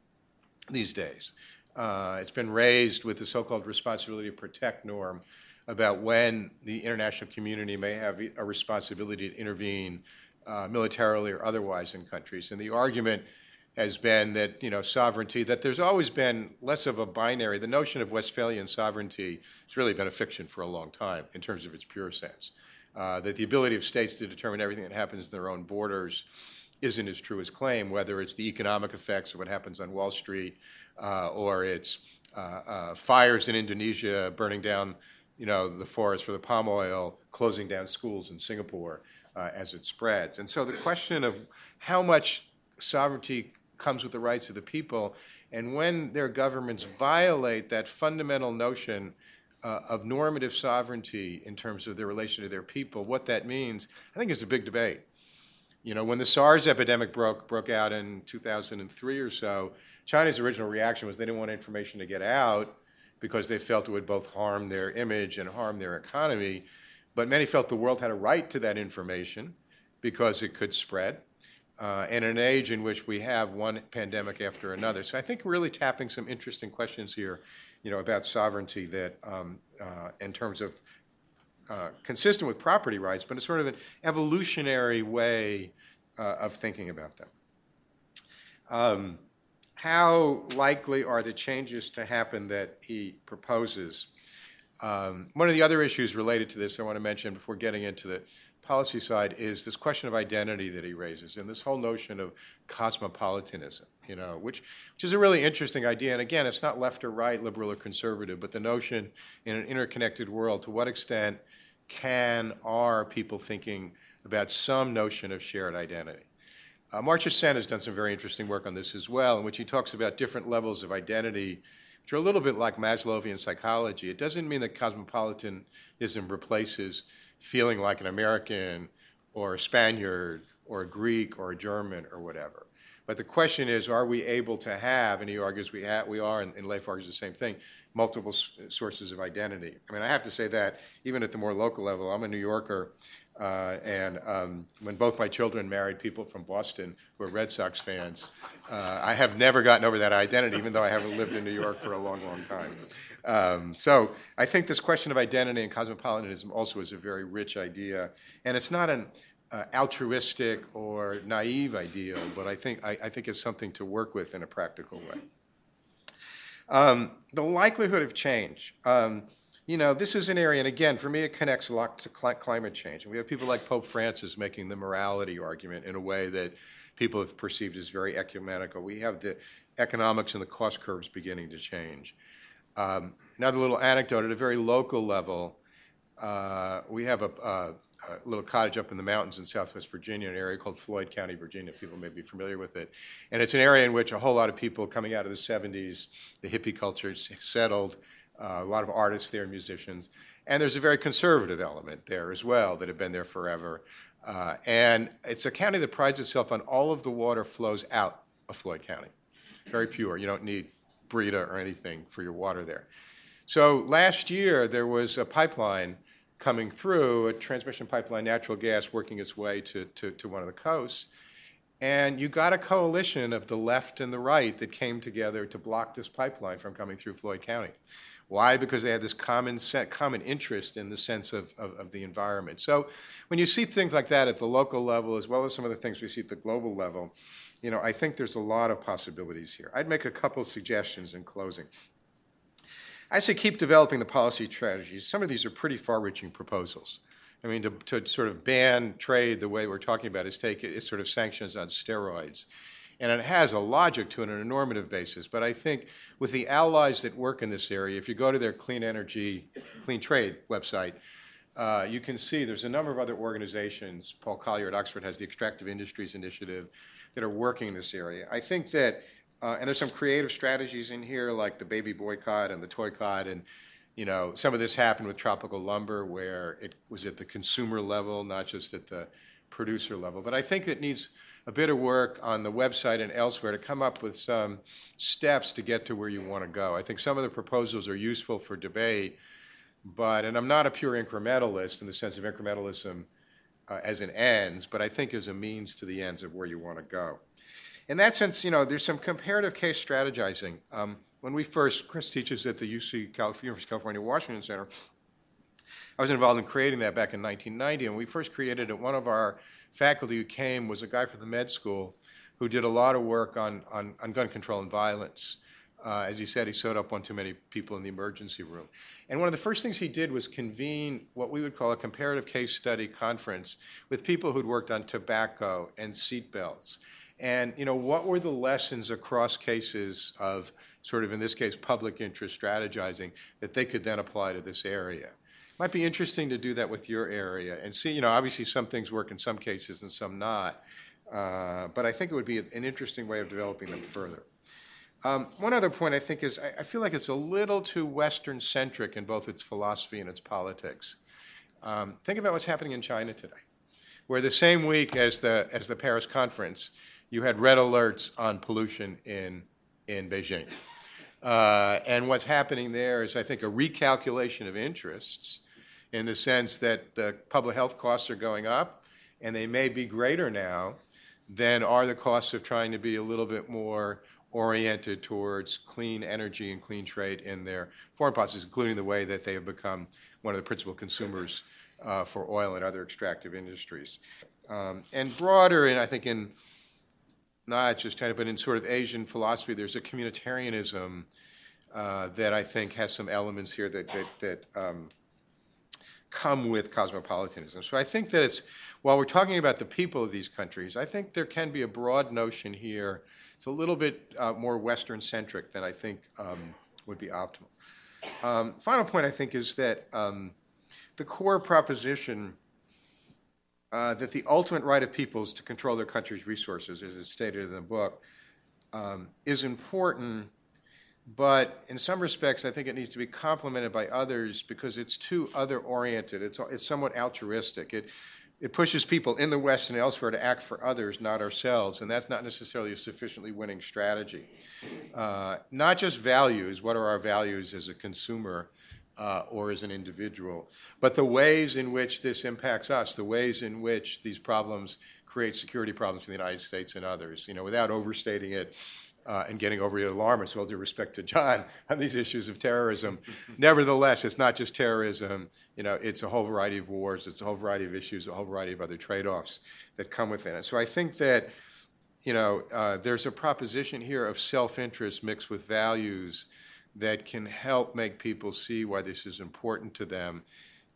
these days. Uh, it's been raised with the so-called responsibility to protect norm, about when the international community may have a responsibility to intervene uh, militarily or otherwise in countries. And the argument has been that you know sovereignty that there's always been less of a binary. The notion of Westphalian sovereignty has really been a fiction for a long time in terms of its pure sense. Uh, that the ability of states to determine everything that happens in their own borders isn't as true as claim, whether it's the economic effects of what happens on Wall Street uh, or it's uh, uh, fires in Indonesia burning down you know, the forest for the palm oil, closing down schools in Singapore uh, as it spreads. And so the question of how much sovereignty comes with the rights of the people, and when their governments violate that fundamental notion uh, of normative sovereignty in terms of their relation to their people, what that means, I think is a big debate. You know, when the SARS epidemic broke, broke out in 2003 or so, China's original reaction was they didn't want information to get out because they felt it would both harm their image and harm their economy. But many felt the world had a right to that information because it could spread. Uh, in an age in which we have one pandemic after another. So I think really tapping some interesting questions here, you know, about sovereignty that, um, uh, in terms of uh, consistent with property rights, but it's sort of an evolutionary way uh, of thinking about them. Um, how likely are the changes to happen that he proposes? Um, one of the other issues related to this I want to mention before getting into the policy side is this question of identity that he raises and this whole notion of cosmopolitanism, you know, which, which is a really interesting idea. And again, it's not left or right, liberal or conservative, but the notion in an interconnected world, to what extent can, are people thinking about some notion of shared identity? Uh, Amartya Sen has done some very interesting work on this as well, in which he talks about different levels of identity, which are a little bit like Maslowian psychology. It doesn't mean that cosmopolitanism replaces feeling like an American or a Spaniard or a Greek or a German or whatever. But the question is, are we able to have, and he argues we, ha- we are, and, and Leif argues the same thing, multiple s- sources of identity. I mean, I have to say that even at the more local level, I'm a New Yorker, uh, and um, when both my children married people from Boston who are Red Sox fans, uh, I have never gotten over that identity, even though I haven't lived in New York for a long, long time. Um, so I think this question of identity and cosmopolitanism also is a very rich idea, and it's not an uh, altruistic or naive ideal, but I think I, I, think it's something to work with in a practical way. Um, the likelihood of change. You know, this is an area, and again, for me, it connects a lot to cl- climate change. And we have people like Pope Francis making the morality argument in a way that people have perceived as very ecumenical. We have the economics and the cost curves beginning to change. Um, another little anecdote at a very local level, uh, we have a, a, a, little cottage up in the mountains in southwest Virginia, an area called Floyd County, Virginia. People may be familiar with it. And it's an area in which a whole lot of people coming out of the 70s, the hippie culture settled uh, a lot of artists there, musicians. And there's a very conservative element there as well that have been there forever. Uh, and it's a county that prides itself on all of the water flows out of Floyd County. Very pure. You don't need Brita or anything for your water there. So last year, there was a pipeline coming through, a transmission pipeline, natural gas working its way to, to, to one of the coasts. And you got a coalition of the left and the right that came together to block this pipeline from coming through Floyd County. Why? Because they had this common set, common interest in the sense of, of, of, the environment. So when you see things like that at the local level, as well as some of the things we see at the global level, you know, I think there's a lot of possibilities here. I'd make a couple suggestions in closing. I say keep developing the policy strategies. Some of these are pretty far-reaching proposals. I mean, to, to sort of ban trade the way we're talking about is take it, sort of sanctions on steroids and it has a logic to it on a normative basis. But I think with the allies that work in this area, if you go to their clean energy, clean trade website, uh, you can see there's a number of other organizations. Paul Collier at Oxford has the Extractive Industries Initiative that are working in this area. I think that, uh, and there's some creative strategies in here like the baby boycott and the toycott and you know, some of this happened with tropical lumber where it was at the consumer level, not just at the producer level. But I think it needs a bit of work on the website and elsewhere to come up with some steps to get to where you want to go. I think some of the proposals are useful for debate, but, and I'm not a pure incrementalist in the sense of incrementalism uh, as an ends, but I think as a means to the ends of where you want to go. In that sense, you know, there's some comparative case strategizing. Um, when we first, Chris teaches at the UC California, University of California Washington Center, I was involved in creating that back in 1990, and we first created it. One of our faculty who came was a guy from the med school who did a lot of work on, on, on gun control and violence. Uh, as he said, he sewed up one too many people in the emergency room. And one of the first things he did was convene what we would call a comparative case study conference with people who'd worked on tobacco and seatbelts. And you know, what were the lessons across cases of sort of in this case public interest strategizing that they could then apply to this area? might be interesting to do that with your area and see, you know, obviously some things work in some cases and some not. Uh, but I think it would be an interesting way of developing them further. Um, one other point I think is I, I, feel like it's a little too Western centric in both its philosophy and its politics. Um, think about what's happening in China today, where the same week as the as the Paris conference, you had red alerts on pollution in in Beijing. Uh, and what's happening there is, I think, a recalculation of interests in the sense that the public health costs are going up, and they may be greater now than are the costs of trying to be a little bit more oriented towards clean energy and clean trade in their foreign policies, including the way that they have become one of the principal consumers uh, for oil and other extractive industries. Um, and broader, and I think in not just China, but in sort of Asian philosophy, there's a communitarianism uh, that I think has some elements here that that, that um, come with cosmopolitanism. So I think that it's, while we're talking about the people of these countries, I think there can be a broad notion here. It's a little bit uh, more Western centric than I think um, would be optimal. Um, final point I think is that um, the core proposition uh, that the ultimate right of peoples to control their country's resources, as is stated in the book, um, is important but in some respects, I think it needs to be complemented by others because it's too other oriented. It's, it's somewhat altruistic. It, it pushes people in the West and elsewhere to act for others, not ourselves, and that's not necessarily a sufficiently winning strategy. Uh, not just values, what are our values as a consumer uh, or as an individual, but the ways in which this impacts us, the ways in which these problems create security problems in the United States and others. You know, without overstating it, uh, and getting over the alarmist, with all due respect to John, <laughs> on these issues of terrorism. <laughs> Nevertheless, it's not just terrorism. You know, it's a whole variety of wars. It's a whole variety of issues, a whole variety of other trade-offs that come within it. So I think that, you know, uh, there's a proposition here of self-interest mixed with values that can help make people see why this is important to them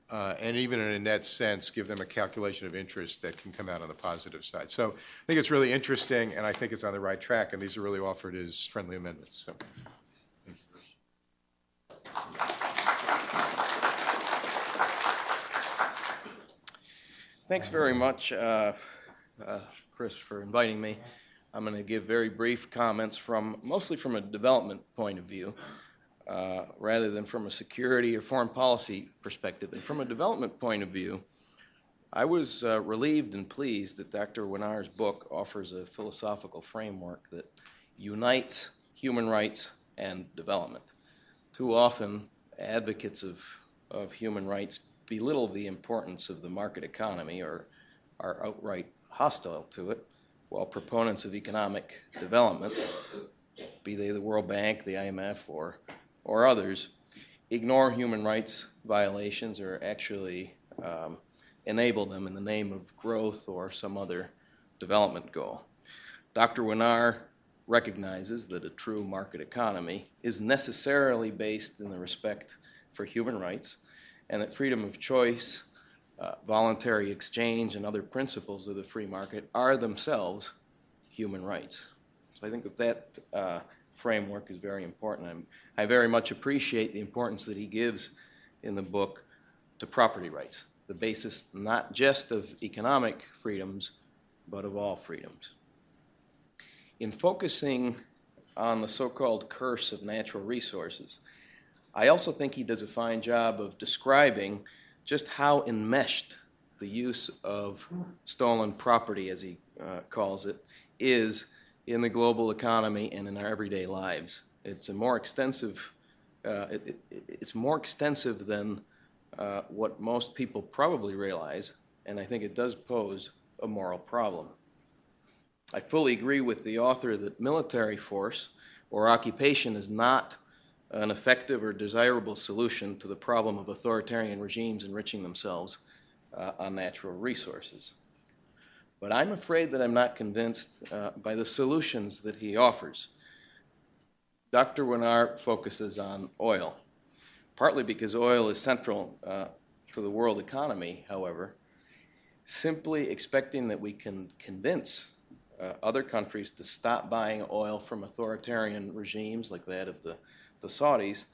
uh, and even in a net sense, give them a calculation of interest that can come out on the positive side. So I think it's really interesting, and I think it's on the right track, and these are really offered as friendly amendments. So. Thanks very much, uh, uh, Chris, for inviting me. I'm going to give very brief comments from mostly from a development point of view uh, rather than from a security or foreign policy perspective. And from a development point of view, I was uh, relieved and pleased that Dr. Wenar's book offers a philosophical framework that unites human rights and development. Too often, advocates of, of human rights belittle the importance of the market economy or are outright hostile to it, while proponents of economic development, be they the World Bank, the IMF, or or others ignore human rights violations or actually um, enable them in the name of growth or some other development goal. Dr. Wenar recognizes that a true market economy is necessarily based in the respect for human rights and that freedom of choice, uh, voluntary exchange, and other principles of the free market are themselves human rights. So I think that that uh, framework is very important. I'm, I very much appreciate the importance that he gives in the book to property rights, the basis not just of economic freedoms, but of all freedoms. In focusing on the so called curse of natural resources, I also think he does a fine job of describing just how enmeshed the use of stolen property, as he uh, calls it, is in the global economy and in our everyday lives. It's a more extensive, uh, it, it, it's more extensive than uh, what most people probably realize, and I think it does pose a moral problem. I fully agree with the author that military force or occupation is not an effective or desirable solution to the problem of authoritarian regimes enriching themselves uh, on natural resources. But I'm afraid that I'm not convinced uh, by the solutions that he offers. Dr. Wenar focuses on oil, partly because oil is central uh, to the world economy, however. Simply expecting that we can convince uh, other countries to stop buying oil from authoritarian regimes like that of the, the Saudis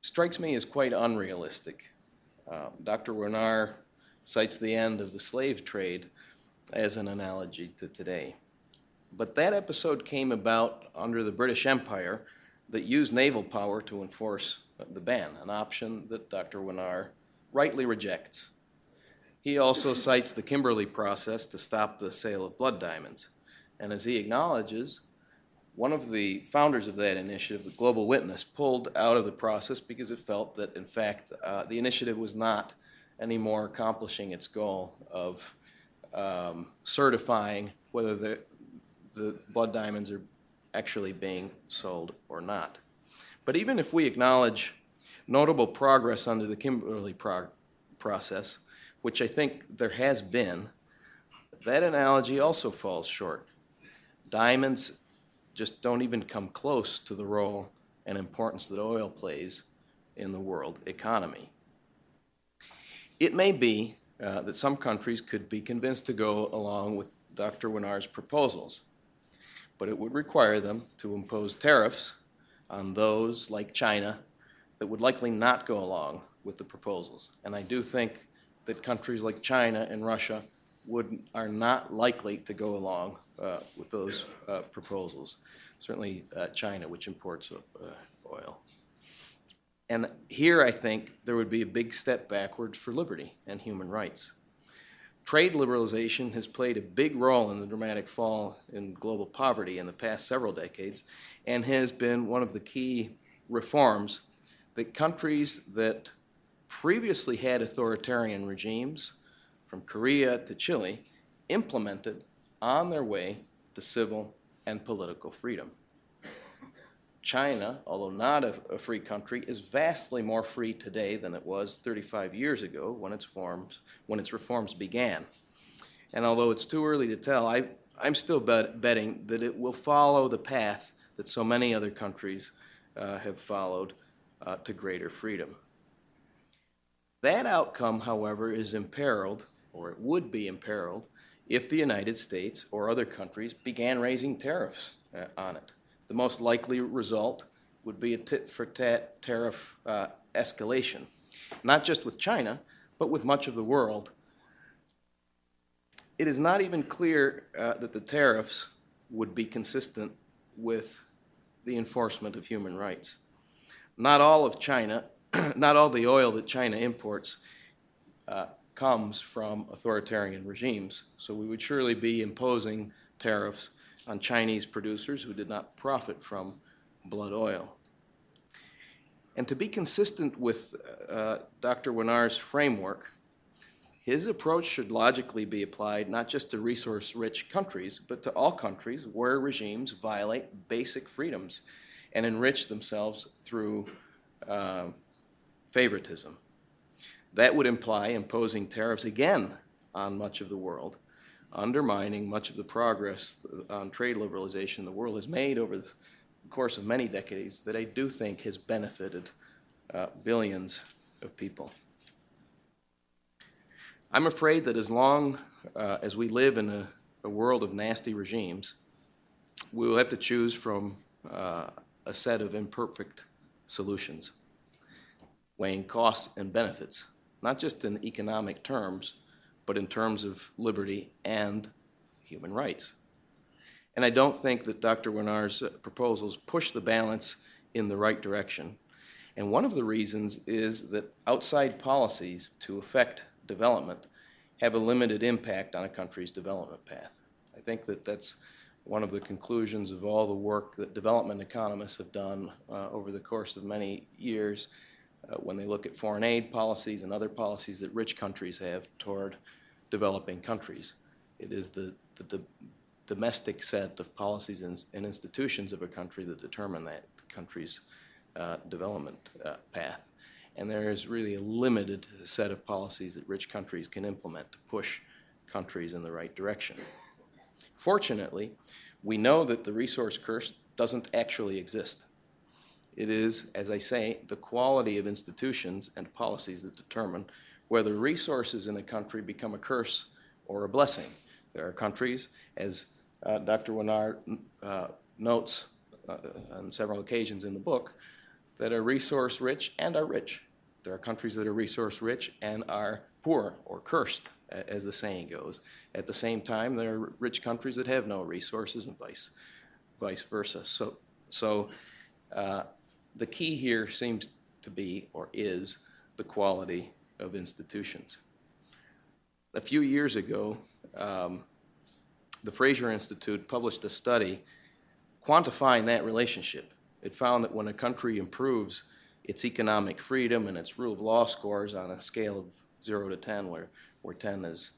strikes me as quite unrealistic. Uh, Dr. Wenar cites the end of the slave trade as an analogy to today. But that episode came about under the British Empire that used naval power to enforce the ban, an option that Dr. Wenar rightly rejects. He also cites the Kimberley process to stop the sale of blood diamonds. And as he acknowledges, one of the founders of that initiative, the Global Witness, pulled out of the process because it felt that, in fact, uh, the initiative was not anymore accomplishing its goal of um, certifying whether the, the blood diamonds are actually being sold or not. But even if we acknowledge notable progress under the Kimberley pro- process, which I think there has been, that analogy also falls short. Diamonds just don't even come close to the role and importance that oil plays in the world economy. It may be uh, that some countries could be convinced to go along with Dr. Wenar's proposals, but it would require them to impose tariffs on those like China that would likely not go along with the proposals. And I do think that countries like China and Russia would, are not likely to go along uh, with those uh, proposals. Certainly uh, China, which imports uh, oil. And here I think there would be a big step backwards for liberty and human rights. Trade liberalization has played a big role in the dramatic fall in global poverty in the past several decades and has been one of the key reforms that countries that previously had authoritarian regimes, from Korea to Chile, implemented on their way to civil and political freedom. China, although not a, a, free country, is vastly more free today than it was 35 years ago when its, forms, when its reforms began. And although it's too early to tell, I, I'm still bet, betting that it will follow the path that so many other countries uh, have followed uh, to greater freedom. That outcome, however, is imperiled, or it would be imperiled, if the United States or other countries began raising tariffs uh, on it. The most likely result would be a tit for tat tariff uh, escalation, not just with China, but with much of the world. It is not even clear uh, that the tariffs would be consistent with the enforcement of human rights. Not all of China, <clears throat> not all the oil that China imports uh, comes from authoritarian regimes. So we would surely be imposing tariffs on Chinese producers who did not profit from blood oil. And to be consistent with uh, Dr. Wenar's framework, his approach should logically be applied not just to resource rich countries, but to all countries where regimes violate basic freedoms and enrich themselves through uh, favoritism. That would imply imposing tariffs again on much of the world, undermining much of the progress on trade liberalization the world has made over the course of many decades that I do think has benefited uh, billions of people. I'm afraid that as long uh, as we live in a, a, world of nasty regimes, we will have to choose from uh, a set of imperfect solutions, weighing costs and benefits not just in economic terms, but in terms of liberty and human rights. And I don't think that Dr. Wenar's proposals push the balance in the right direction. And one of the reasons is that outside policies to affect development have a limited impact on a country's development path. I think that that's one of the conclusions of all the work that development economists have done uh, over the course of many years uh, when they look at foreign aid policies and other policies that rich countries have toward developing countries. It is the, the, the domestic set of policies and, and, institutions of a country that determine that country's uh, development uh, path. And there is really a limited set of policies that rich countries can implement to push countries in the right direction. Fortunately, we know that the resource curse doesn't actually exist. It is, as I say, the quality of institutions and policies that determine whether resources in a country become a curse or a blessing. There are countries, as uh, Dr. Wenar uh, notes uh, on several occasions in the book, that are resource rich and are rich. There are countries that are resource rich and are poor or cursed, as the saying goes. At the same time, there are rich countries that have no resources and vice, vice versa. So, so uh, the key here seems to be, or is, the quality of institutions. A few years ago, um, the Fraser Institute published a study quantifying that relationship. It found that when a country improves its economic freedom and its rule of law scores on a scale of 0 to 10, where, where 10 is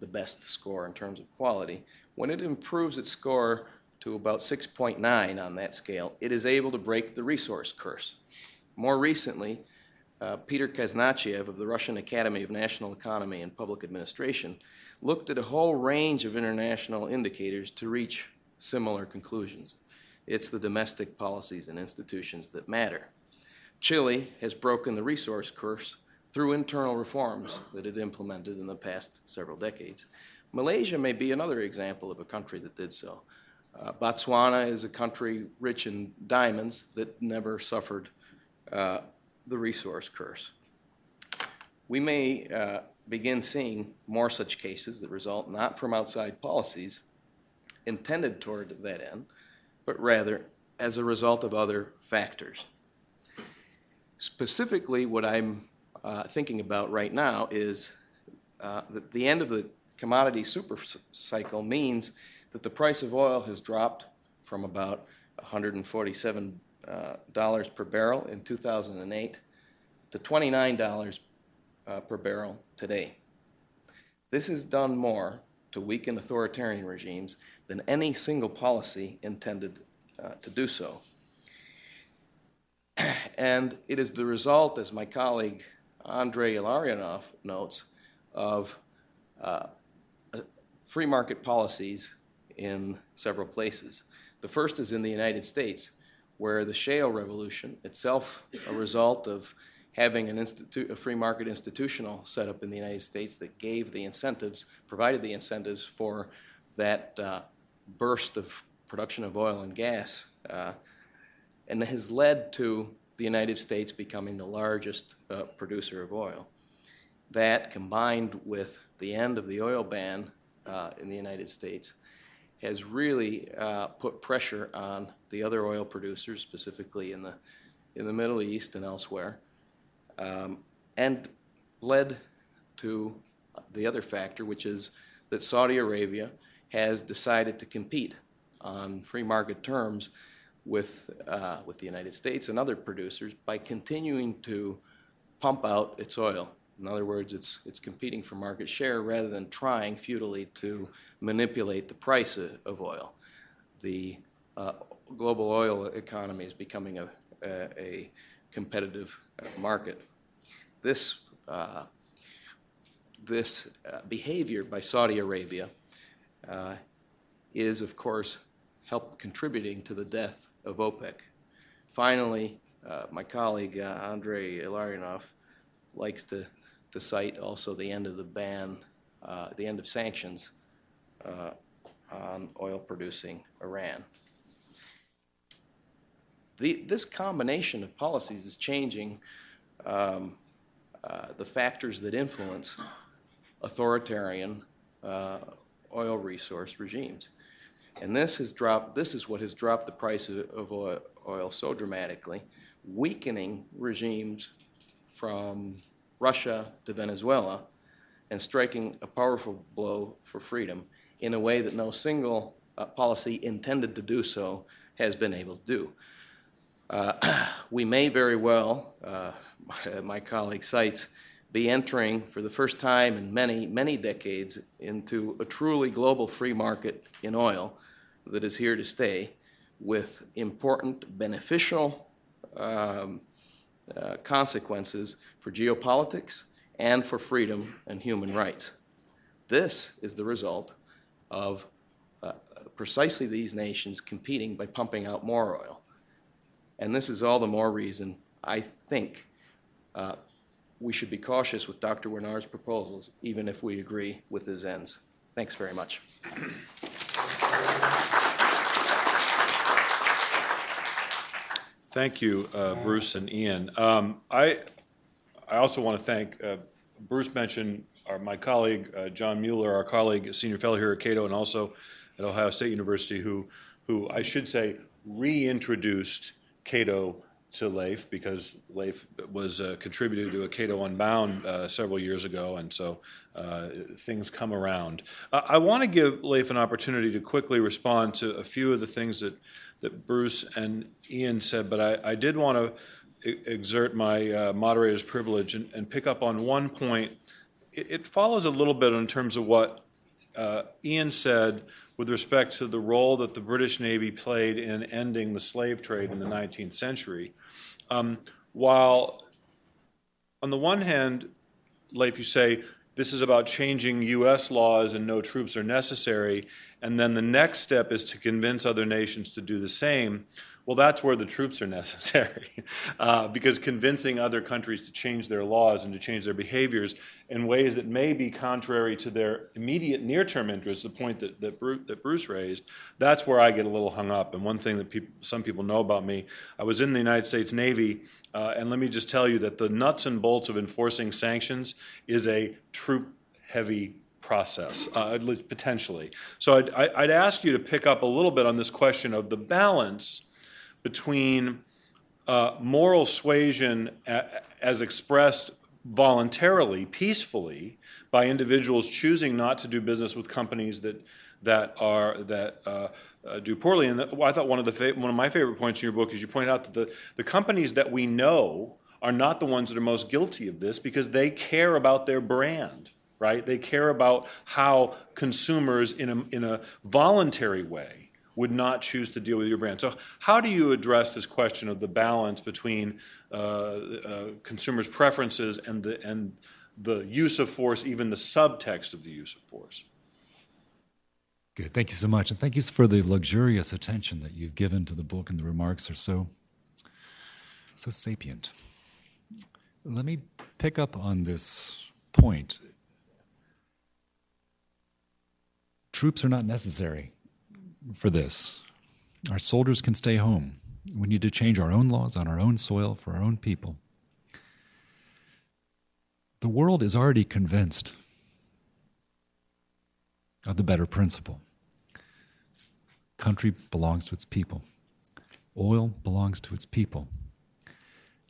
the best score in terms of quality, when it improves its score to about 6.9 on that scale, it is able to break the resource curse. More recently, uh, Peter Kaznacheev of the Russian Academy of National Economy and Public Administration looked at a whole range of international indicators to reach similar conclusions. It's the domestic policies and institutions that matter. Chile has broken the resource curse through internal reforms that it implemented in the past several decades. Malaysia may be another example of a country that did so. Uh, Botswana is a country rich in diamonds that never suffered uh, the resource curse. We may uh, begin seeing more such cases that result not from outside policies intended toward that end, but rather as a result of other factors. Specifically, what I'm uh, thinking about right now is uh, that the end of the commodity super cycle means that the price of oil has dropped from about $147 uh, per barrel in 2008 to $29 uh, per barrel today. This has done more to weaken authoritarian regimes than any single policy intended uh, to do so. <clears throat> And it is the result, as my colleague Andrei Illarionov notes, of uh, uh, free market policies in several places. The first is in the United States, where the shale revolution, itself a result of having an a free market institutional set up in the United States that gave the incentives, provided the incentives for that uh, burst of production of oil and gas, uh, and has led to the United States becoming the largest uh, producer of oil. That, combined with the end of the oil ban uh, in the United States, has really uh, put pressure on the other oil producers, specifically in the in the Middle East and elsewhere, um, and led to the other factor, which is that Saudi Arabia has decided to compete on free market terms with uh, with the United States and other producers by continuing to pump out its oil. In other words, it's it's competing for market share rather than trying futilely to manipulate the price of, oil. The uh, global oil economy is becoming a, a, a competitive uh, market. This uh, this uh, behavior by Saudi Arabia uh, is, of course, help contributing to the death of OPEC. Finally, uh, my colleague Andrei Illarionov likes to, to cite also the end of the ban, uh, the end of sanctions uh, on oil producing Iran. The, this combination of policies is changing um, uh, the factors that influence authoritarian uh, oil resource regimes. And this has dropped. This is what has dropped the price of, oil so dramatically, weakening regimes from Russia to Venezuela, and striking a powerful blow for freedom in a way that no single uh, policy intended to do so has been able to do. Uh, <clears throat> we may very well, uh, <laughs> my, colleague cites, be entering for the first time in many, many decades into a truly global free market in oil that is here to stay with important beneficial um, uh, consequences for geopolitics and for freedom and human rights. This is the result of uh, precisely these nations competing by pumping out more oil. And this is all the more reason I think uh, we should be cautious with Dr. Wenar's proposals, even if we agree with his ends. Thanks very much. Thank you, uh, Bruce and Ian. Um, I, I also want to thank, uh, Bruce mentioned our, my colleague, uh, John Mueller, our colleague, senior fellow here at Cato, and also at Ohio State University, who, who I should say reintroduced Cato to Leif because Leif was uh, contributed to a Cato Unbound uh, several years ago, and so uh, things come around. I want to give Leif an opportunity to quickly respond to a few of the things that, that Bruce and Ian said, but I, I did want to exert my uh, moderator's privilege and, and, pick up on one point. It, it, follows a little bit in terms of what uh, Ian said with respect to the role that the British Navy played in ending the slave trade in the 19th century. Um, while, on the one hand, Leif, you say this is about changing U.S. laws and no troops are necessary, and then the next step is to convince other nations to do the same. Well, that's where the troops are necessary, <laughs> uh, because convincing other countries to change their laws and to change their behaviors in ways that may be contrary to their immediate near term interests, the point that, that, Bruce, that Bruce raised, that's where I get a little hung up. And one thing that some people know about me, I was in the United States Navy, uh, and let me just tell you that the nuts and bolts of enforcing sanctions is a troop heavy process, uh, at least potentially. So I'd, I'd ask you to pick up a little bit on this question of the balance between uh, moral suasion as expressed voluntarily, peacefully, by individuals choosing not to do business with companies that that are that uh, uh, do poorly. And the, I thought one of the fa- one of my favorite points in your book is you point out that the the companies that we know are not the ones that are most guilty of this because they care about their brand, right? They care about how consumers in a in a voluntary way would not choose to deal with your brand. So, how do you address this question of the balance between uh, uh, consumers' preferences and the and the use of force, even the subtext of the use of force? Good. Thank you so much, and thank you for the luxurious attention that you've given to the book, and the remarks are so so sapient. Let me pick up on this point. Troops are not necessary for this. Our soldiers can stay home. We need to change our own laws on our own soil for our own people. The world is already convinced of the better principle. Country belongs to its people. Oil belongs to its people.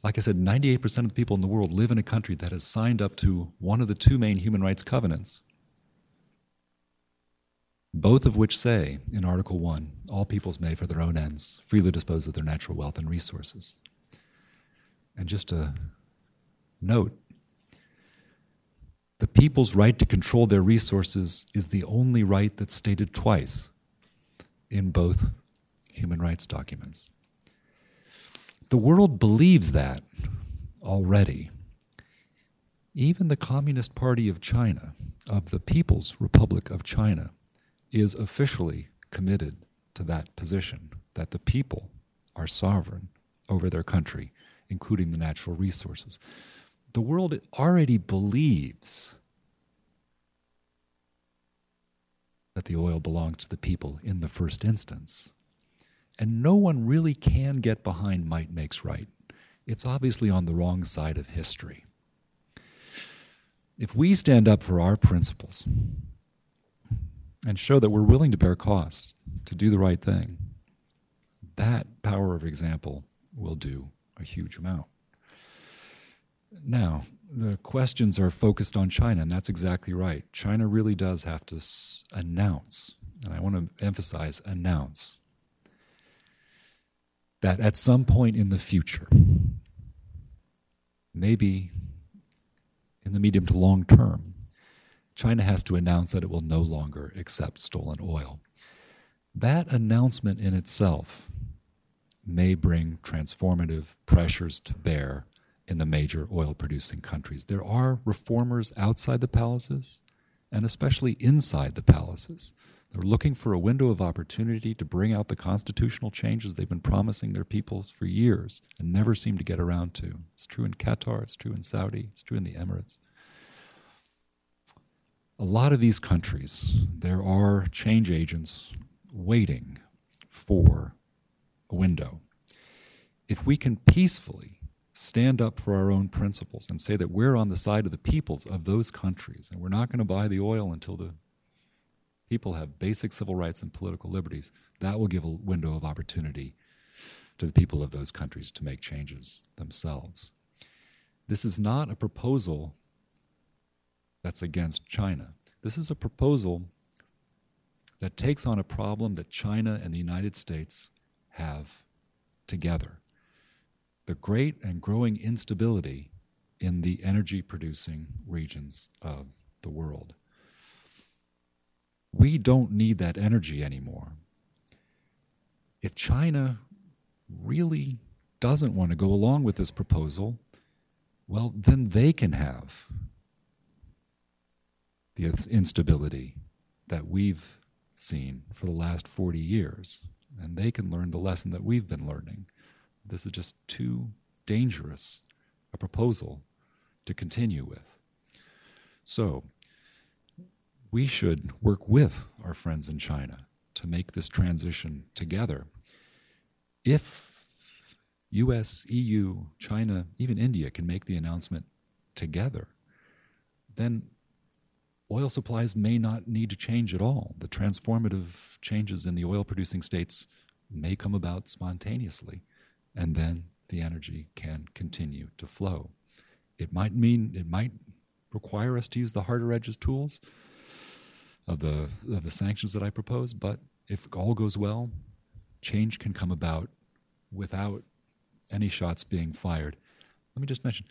Like I said, 98% of the people in the world live in a country that has signed up to one of the two main human rights covenants both of which say in Article 1 all peoples may, for their own ends, freely dispose of their natural wealth and resources. And just a note the people's right to control their resources is the only right that's stated twice in both human rights documents. The world believes that already. Even the Communist Party of China, of the People's Republic of China, is officially committed to that position that the people are sovereign over their country, including the natural resources. The world already believes that the oil belonged to the people in the first instance. And no one really can get behind might makes right. It's obviously on the wrong side of history. If we stand up for our principles, and show that we're willing to bear costs to do the right thing, that power of example will do a huge amount. Now, the questions are focused on China, and that's exactly right. China really does have to s- announce, and I want to emphasize announce, that at some point in the future, maybe in the medium to long term, China has to announce that it will no longer accept stolen oil. That announcement in itself may bring transformative pressures to bear in the major oil producing countries. There are reformers outside the palaces and especially inside the palaces. They're looking for a window of opportunity to bring out the constitutional changes they've been promising their peoples for years and never seem to get around to. It's true in Qatar, it's true in Saudi, it's true in the Emirates a lot of these countries, there are change agents waiting for a window. If we can peacefully stand up for our own principles and say that we're on the side of the peoples of those countries and we're not going to buy the oil until the people have basic civil rights and political liberties, that will give a window of opportunity to the people of those countries to make changes themselves. This is not a proposal that's against China. This is a proposal that takes on a problem that China and the United States have together the great and growing instability in the energy producing regions of the world. We don't need that energy anymore. If China really doesn't want to go along with this proposal, well, then they can have the instability that we've seen for the last 40 years. And they can learn the lesson that we've been learning. This is just too dangerous a proposal to continue with. So, we should work with our friends in China to make this transition together. If US, EU, China, even India can make the announcement together, then oil supplies may not need to change at all. The transformative changes in the oil producing states may come about spontaneously, and then the energy can continue to flow. It might mean it might require us to use the harder edges tools of the of the sanctions that I propose. But if all goes well, change can come about without any shots being fired. Let me just mention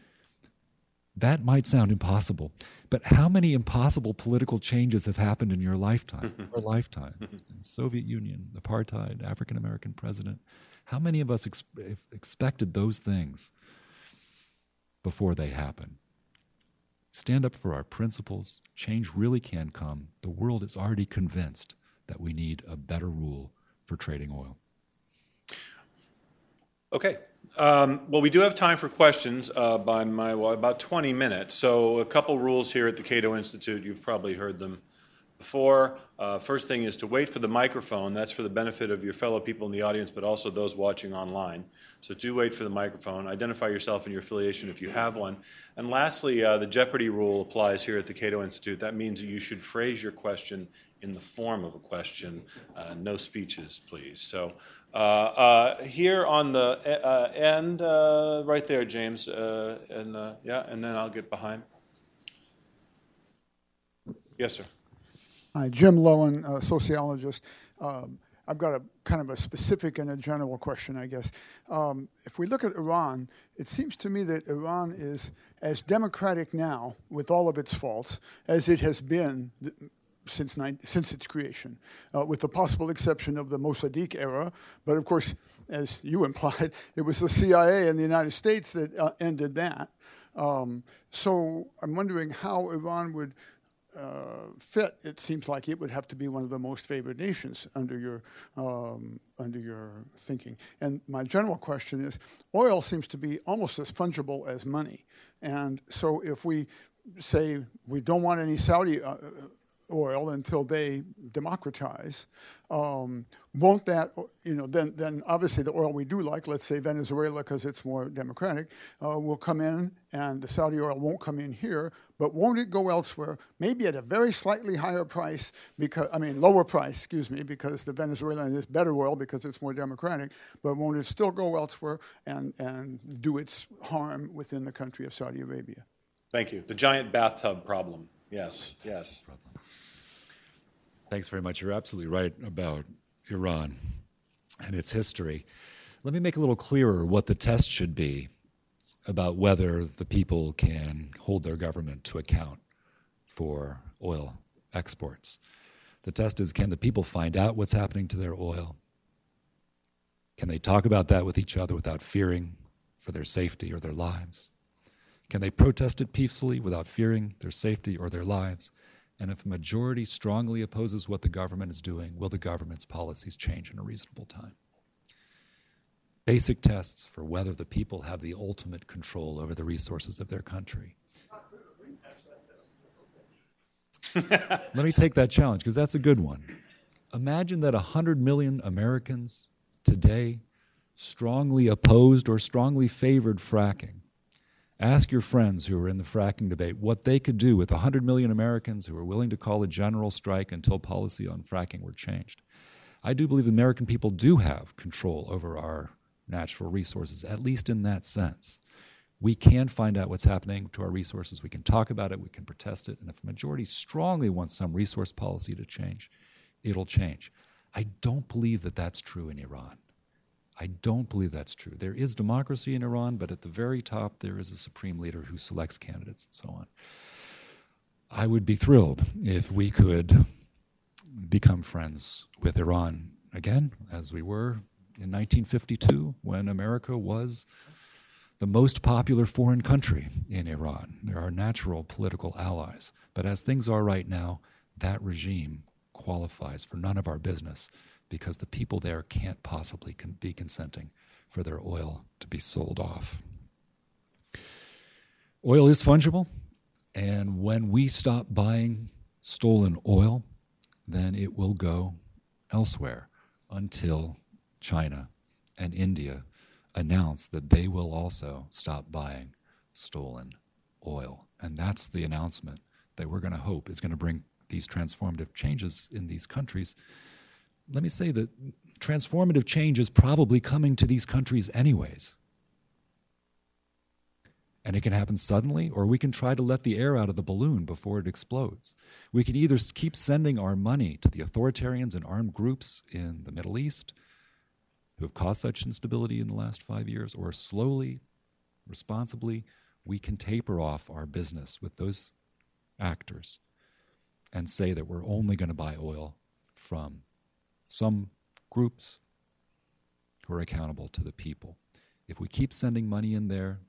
that might sound impossible, but how many impossible political changes have happened in your lifetime? <laughs> or lifetime, Soviet Union, apartheid, African American president. How many of us ex- expected those things before they happen? Stand up for our principles. Change really can come. The world is already convinced that we need a better rule for trading oil. Okay. Um, well, we do have time for questions uh, by my, well, about 20 minutes. So, a couple rules here at the Cato Institute. You've probably heard them before. Uh, first thing is to wait for the microphone. That's for the benefit of your fellow people in the audience, but also those watching online. So do wait for the microphone. Identify yourself and your affiliation if you have one. And lastly, uh, the Jeopardy rule applies here at the Cato Institute. That means that you should phrase your question in the form of a question. Uh, no speeches, please. So uh, uh, here on the uh, end, right there, James, and yeah, and then I'll get behind. Yes, sir. Hi, Jim Loewen, sociologist. Um, I've got a kind of a specific and a general question, I guess. Um, if we look at Iran, it seems to me that Iran is as democratic now, with all of its faults, as it has been since, since its creation, uh, with the possible exception of the Mossadegh era. But of course, as you <laughs> implied, it was the CIA and the United States that uh, ended that. Um, so I'm wondering how Iran would uh, fit, it seems like it would have to be one of the most favored nations under your um, under your thinking. And my general question is, oil seems to be almost as fungible as money, and so if we say we don't want any Saudi uh, oil until they democratize. Um, won't that, you know, then, then obviously the oil we do like, let's say Venezuela because it's more democratic, uh, will come in and the Saudi oil won't come in here, but won't it go elsewhere, maybe at a very slightly higher price, because, I mean, lower price, excuse me, because the Venezuelan is better oil because it's more democratic, but won't it still go elsewhere and, and do its harm within the country of Saudi Arabia? Thank you. The giant bathtub problem. Yes, yes. Thanks very much. You're absolutely right about Iran and its history. Let me make a little clearer what the test should be about whether the people can hold their government to account for oil exports. The test is can the people find out what's happening to their oil? Can they talk about that with each other without fearing for their safety or their lives? Can they protest it peacefully without fearing their safety or their lives? And if a majority strongly opposes what the government is doing, will the government's policies change in a reasonable time? Basic tests for whether the people have the ultimate control over the resources of their country. <laughs> Let me take that challenge because that's a good one. Imagine that 100 million Americans today strongly opposed or strongly favored fracking Ask your friends who are in the fracking debate what they could do with 100 million Americans who are willing to call a general strike until policy on fracking were changed. I do believe the American people do have control over our natural resources, at least in that sense. We can find out what's happening to our resources. We can talk about it. We can protest it. And if a majority strongly wants some resource policy to change, it'll change. I don't believe that that's true in Iran. I don't believe that's true. There is democracy in Iran, but at the very top, there is a supreme leader who selects candidates and so on. I would be thrilled if we could become friends with Iran again, as we were in 1952 when America was the most popular foreign country in Iran. There are natural political allies. But as things are right now, that regime qualifies for none of our business because the people there can't possibly be consenting for their oil to be sold off. Oil is fungible, and when we stop buying stolen oil, then it will go elsewhere until China and India announce that they will also stop buying stolen oil. And that's the announcement that we're going to hope is going to bring these transformative changes in these countries let me say that transformative change is probably coming to these countries anyways. And it can happen suddenly, or we can try to let the air out of the balloon before it explodes. We can either keep sending our money to the authoritarians and armed groups in the Middle East who have caused such instability in the last five years, or slowly, responsibly, we can taper off our business with those actors and say that we're only going to buy oil from some groups who are accountable to the people. If we keep sending money in there,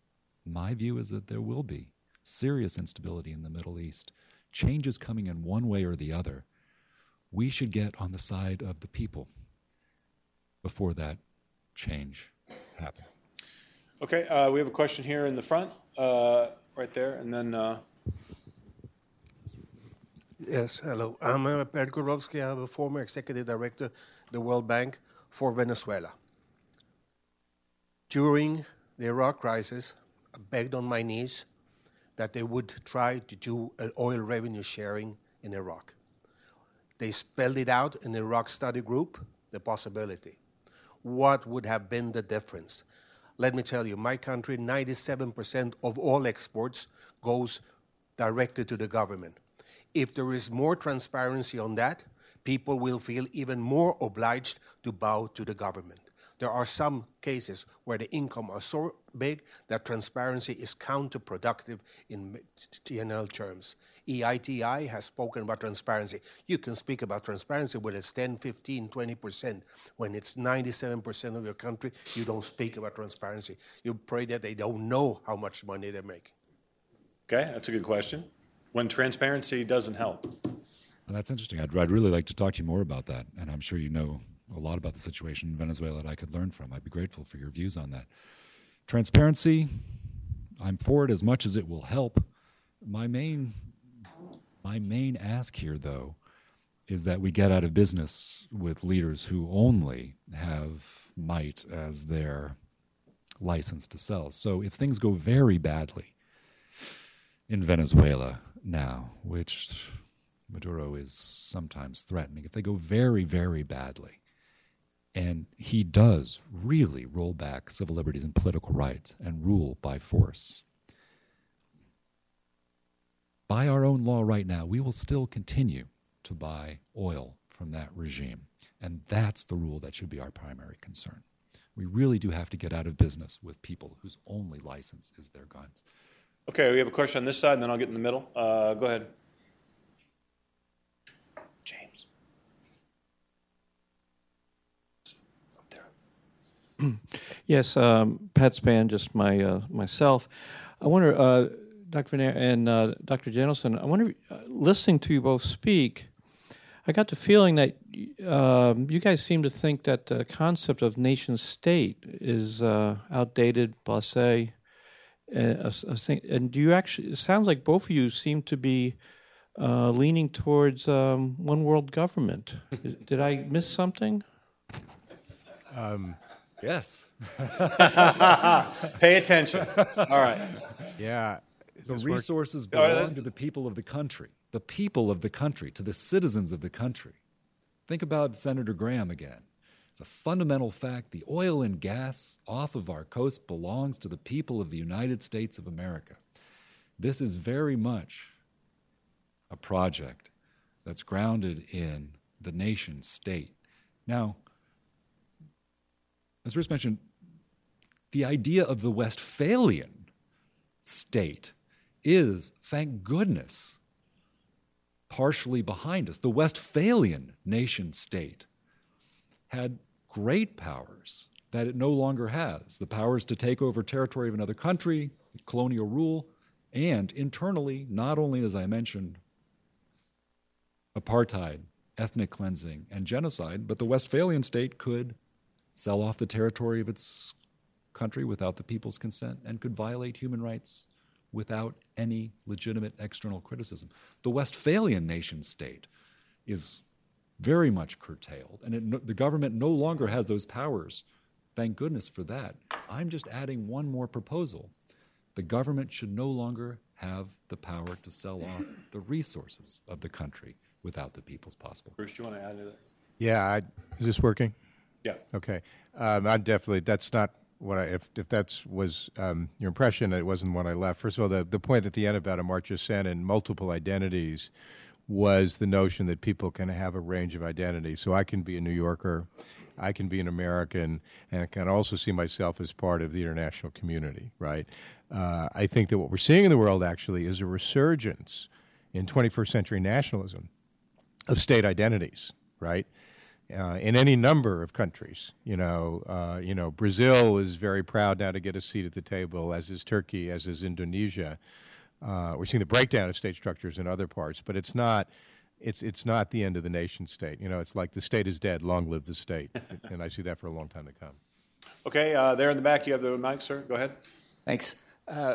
my view is that there will be serious instability in the Middle East, changes coming in one way or the other. We should get on the side of the people before that change happens. Okay, uh, we have a question here in the front, uh, right there, and then, uh, Yes, hello. I'm uh, Gorovsky. I'm a former executive director, the World Bank for Venezuela. During the Iraq crisis, I begged on my knees that they would try to do an oil revenue sharing in Iraq. They spelled it out in the Iraq study group, the possibility. What would have been the difference? Let me tell you, my country, 97% of all exports goes directly to the government. If there is more transparency on that, people will feel even more obliged to bow to the government. There are some cases where the income are so big that transparency is counterproductive in general terms. EITI has spoken about transparency. You can speak about transparency when it's 10, 15, 20%. When it's 97% of your country, you don't speak about transparency. You pray that they don't know how much money they're making. okay, that's a good question. When transparency doesn't help. Well, that's interesting. I'd, I'd really like to talk to you more about that. And I'm sure you know a lot about the situation in Venezuela that I could learn from. I'd be grateful for your views on that. Transparency, I'm for it as much as it will help. My main, my main ask here, though, is that we get out of business with leaders who only have might as their license to sell. So if things go very badly in Venezuela now, which Maduro is sometimes threatening, if they go very, very badly, and he does really roll back civil liberties and political rights and rule by force. By our own law right now, we will still continue to buy oil from that regime. And that's the rule that should be our primary concern. We really do have to get out of business with people whose only license is their guns. Okay, we have a question on this side, and then I'll get in the middle. Uh, go ahead. James. Up there. <clears throat> Yes, um, Pat Span, just my uh, myself. I wonder, uh, Dr. Van and uh, Dr. Jentleson, I wonder, uh, listening to you both speak, I got the feeling that um, you guys seem to think that the concept of nation state is uh, outdated, blasé. Uh, a- a thing- and do you actually? It sounds like both of you seem to be uh, leaning towards um, one world government. Did I miss something? Yes. <laughs> Pay attention. All right. Yeah. The this work- resources Oh, belong to the people of the country, the people of the country, to the citizens of the country. Think about Senator Graham again. It's a fundamental fact. The oil and gas off of our coast belongs to the people of the United States of America. This is very much a project that's grounded in the nation state. Now, as Bruce mentioned, the idea of the Westphalian state is, thank goodness, partially behind us. The Westphalian nation state had great powers that it no longer has the powers to take over territory of another country, colonial rule, and internally, not only, as I mentioned, apartheid, ethnic cleansing, and genocide, but the Westphalian state could sell off the territory of its country without the people's consent and could violate human rights without any legitimate external criticism. The Westphalian nation state is very much curtailed, and it, the government no longer has those powers. Thank goodness for that. I'm just adding one more proposal. The government should no longer have the power to sell off <laughs> the resources of the country without the people's possible. Bruce, do you want to add to that? Yeah. I, is this working? Yeah. Okay. Um, I definitely, that's not what I, if, if that's was um, your impression, it wasn't what I left. First of all, the, the point at the end about Amartya Sen and multiple identities was the notion that people can have a range of identities. So I can be a New Yorker, I can be an American, and I can also see myself as part of the international community, right? Uh, I think that what we're seeing in the world actually is a resurgence in 21st century nationalism of state identities, right? Uh, in any number of countries, you know, uh, you know, Brazil is very proud now to get a seat at the table, as is Turkey, as is Indonesia. Uh, we're seeing the breakdown of state structures in other parts, but it's not. It's it's not the end of the nation state. You know, it's like the state is dead. Long live the state, <laughs> and I see that for a long time to come. Okay, uh, there in the back, you have the mic, sir. Go ahead. Thanks. Uh,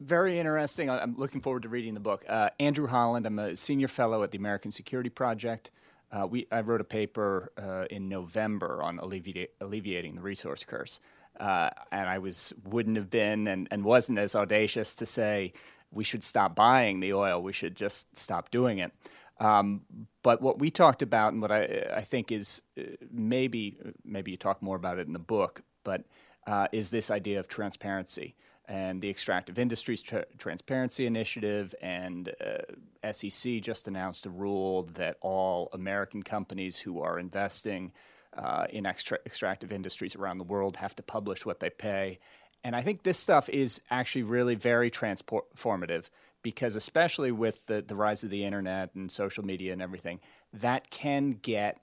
very interesting. I- I'm looking forward to reading the book. Uh, Andrew Holland, I'm a senior fellow at the American Security Project. Uh, we, I wrote a paper uh, in November on alleviate, alleviating the resource curse. Uh, and I was wouldn't have been and, and wasn't as audacious to say we should stop buying the oil. We should just stop doing it. Um, but what we talked about, and what I, I think is uh, maybe maybe you talk more about it in the book, but uh, is this idea of transparency and the Extractive Industries Tra- Transparency Initiative and uh, SEC just announced a rule that all American companies who are investing uh, in extra- extractive industries around the world have to publish what they pay. And I think this stuff is actually really very transformative because, especially with the, the rise of the internet and social media and everything, that can get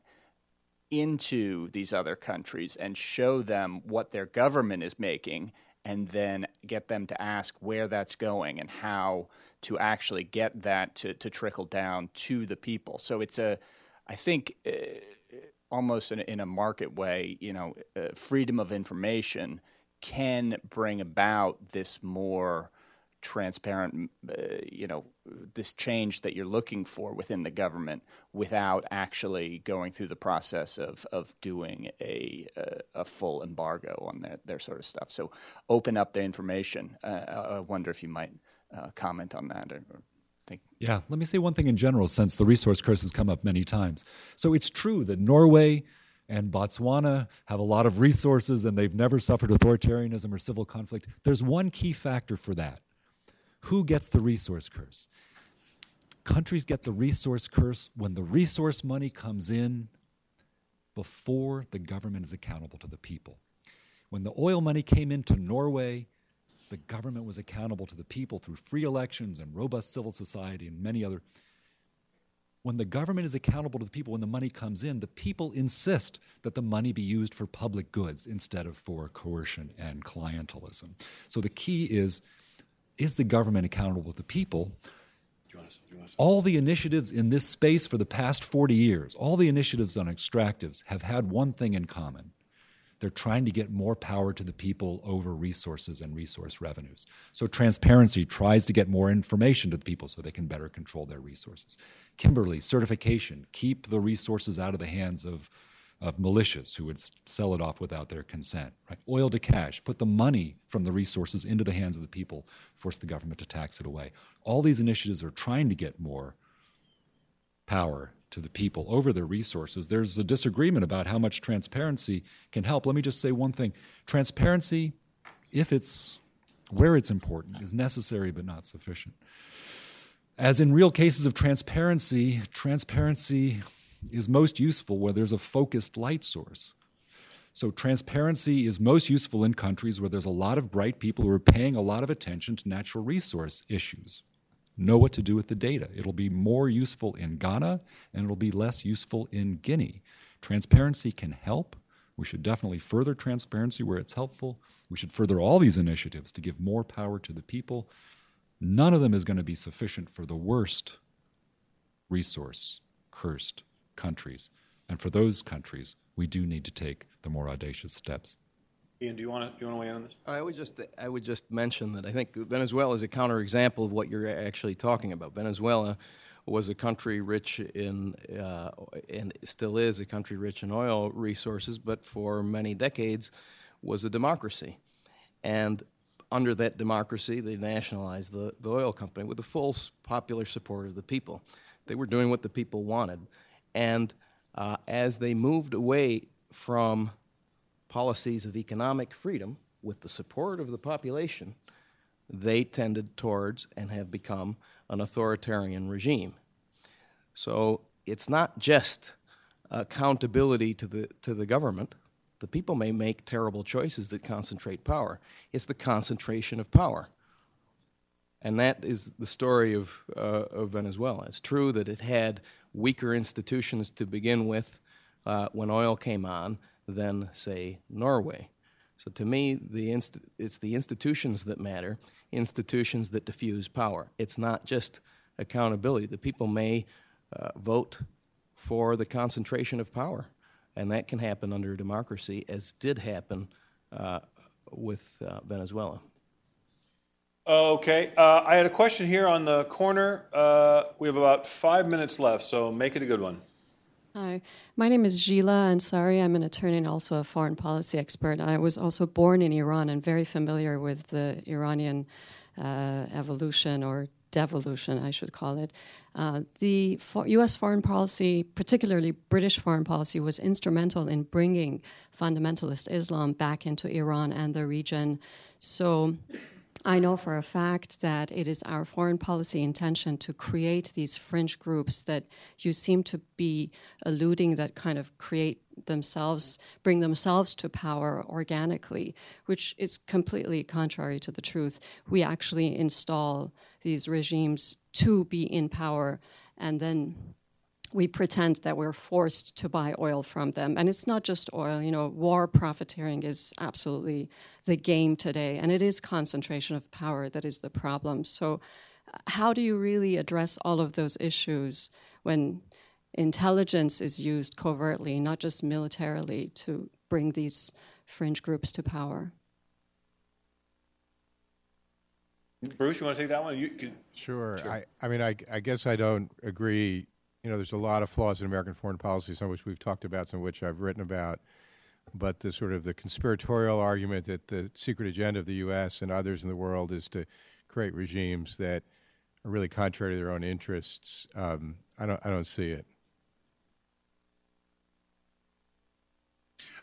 into these other countries and show them what their government is making and then get them to ask where that's going and how to actually get that to, to trickle down to the people. So it's a, I think, uh, almost in a, in a market way, you know, uh, freedom of information can bring about this more transparent, uh, you know, this change that you're looking for within the government without actually going through the process of, of doing a, a, a full embargo on their, their sort of stuff. So open up the information. Uh, I wonder if you might uh, comment on that or, or. Yeah, let me say one thing in general since the resource curse has come up many times. So it's true that Norway and Botswana have a lot of resources and they've never suffered authoritarianism or civil conflict. There's one key factor for that who gets the resource curse? Countries get the resource curse when the resource money comes in before the government is accountable to the people. When the oil money came into Norway, the government was accountable to the people through free elections and robust civil society and many other. When the government is accountable to the people when the money comes in, the people insist that the money be used for public goods instead of for coercion and clientelism. So the key is is the government accountable to the people? All the initiatives in this space for the past 40 years, all the initiatives on extractives have had one thing in common. They're trying to get more power to the people over resources and resource revenues. So, transparency tries to get more information to the people so they can better control their resources. Kimberley, certification, keep the resources out of the hands of of militias who would sell it off without their consent. Right? Oil to cash, put the money from the resources into the hands of the people, force the government to tax it away. All these initiatives are trying to get more power to the people over their resources. There's a disagreement about how much transparency can help. Let me just say one thing transparency, if it's where it's important, is necessary but not sufficient. As in real cases of transparency, transparency is most useful where there's a focused light source. So, transparency is most useful in countries where there's a lot of bright people who are paying a lot of attention to natural resource issues. Know what to do with the data. It'll be more useful in Ghana and it'll be less useful in Guinea. Transparency can help. We should definitely further transparency where it's helpful. We should further all these initiatives to give more power to the people. None of them is going to be sufficient for the worst resource cursed countries. And for those countries, we do need to take the more audacious steps. Ian, do you want to you want to weigh in on this? I would just I would just mention that I think Venezuela is a counterexample of what you're actually talking about. Venezuela was a country rich in uh, and still is a country rich in oil resources, but for many decades was a democracy, and under that democracy, they nationalized the, the oil company with the full popular support of the people. They were doing what the people wanted. And uh, as they moved away from policies of economic freedom, with the support of the population, they tended towards and have become an authoritarian regime. So it's not just accountability to the, to the government. The people may make terrible choices that concentrate power. It's the concentration of power. And that is the story of, uh, of Venezuela. It's true that it had weaker institutions to begin with uh, when oil came on than, say, Norway. So to me, the inst- it's the institutions that matter, institutions that diffuse power. It's not just accountability. The people may uh, vote for the concentration of power, and that can happen under a democracy, as did happen uh, with uh, Venezuela. Okay, uh, I had a question here on the corner. Uh, we have about five minutes left, so make it a good one. Hi, my name is Gila Ansari. I'm an attorney and also a foreign policy expert. I was also born in Iran and very familiar with the Iranian uh, evolution or devolution, I should call it. Uh, the for U.S. foreign policy, particularly British foreign policy, was instrumental in bringing fundamentalist Islam back into Iran and the region. So I know for a fact that it is our foreign policy intention to create these fringe groups that you seem to be alluding that kind of create themselves, bring themselves to power organically, which is completely contrary to the truth. We actually install these regimes to be in power and then we pretend that we're forced to buy oil from them. And it's not just oil, you know, war profiteering is absolutely the game today. And it is concentration of power that is the problem. So, uh, how do you really address all of those issues when intelligence is used covertly, not just militarily, to bring these fringe groups to power? Bruce, you want to take that one? You could, Sure. I, I mean, I, I guess I don't agree. You know, there's a lot of flaws in American foreign policy, some of which we've talked about, some of which I've written about. But the sort of the conspiratorial argument that the secret agenda of the U.S. and others in the world is to create regimes that are really contrary to their own interests, um, I don't, I don't see it.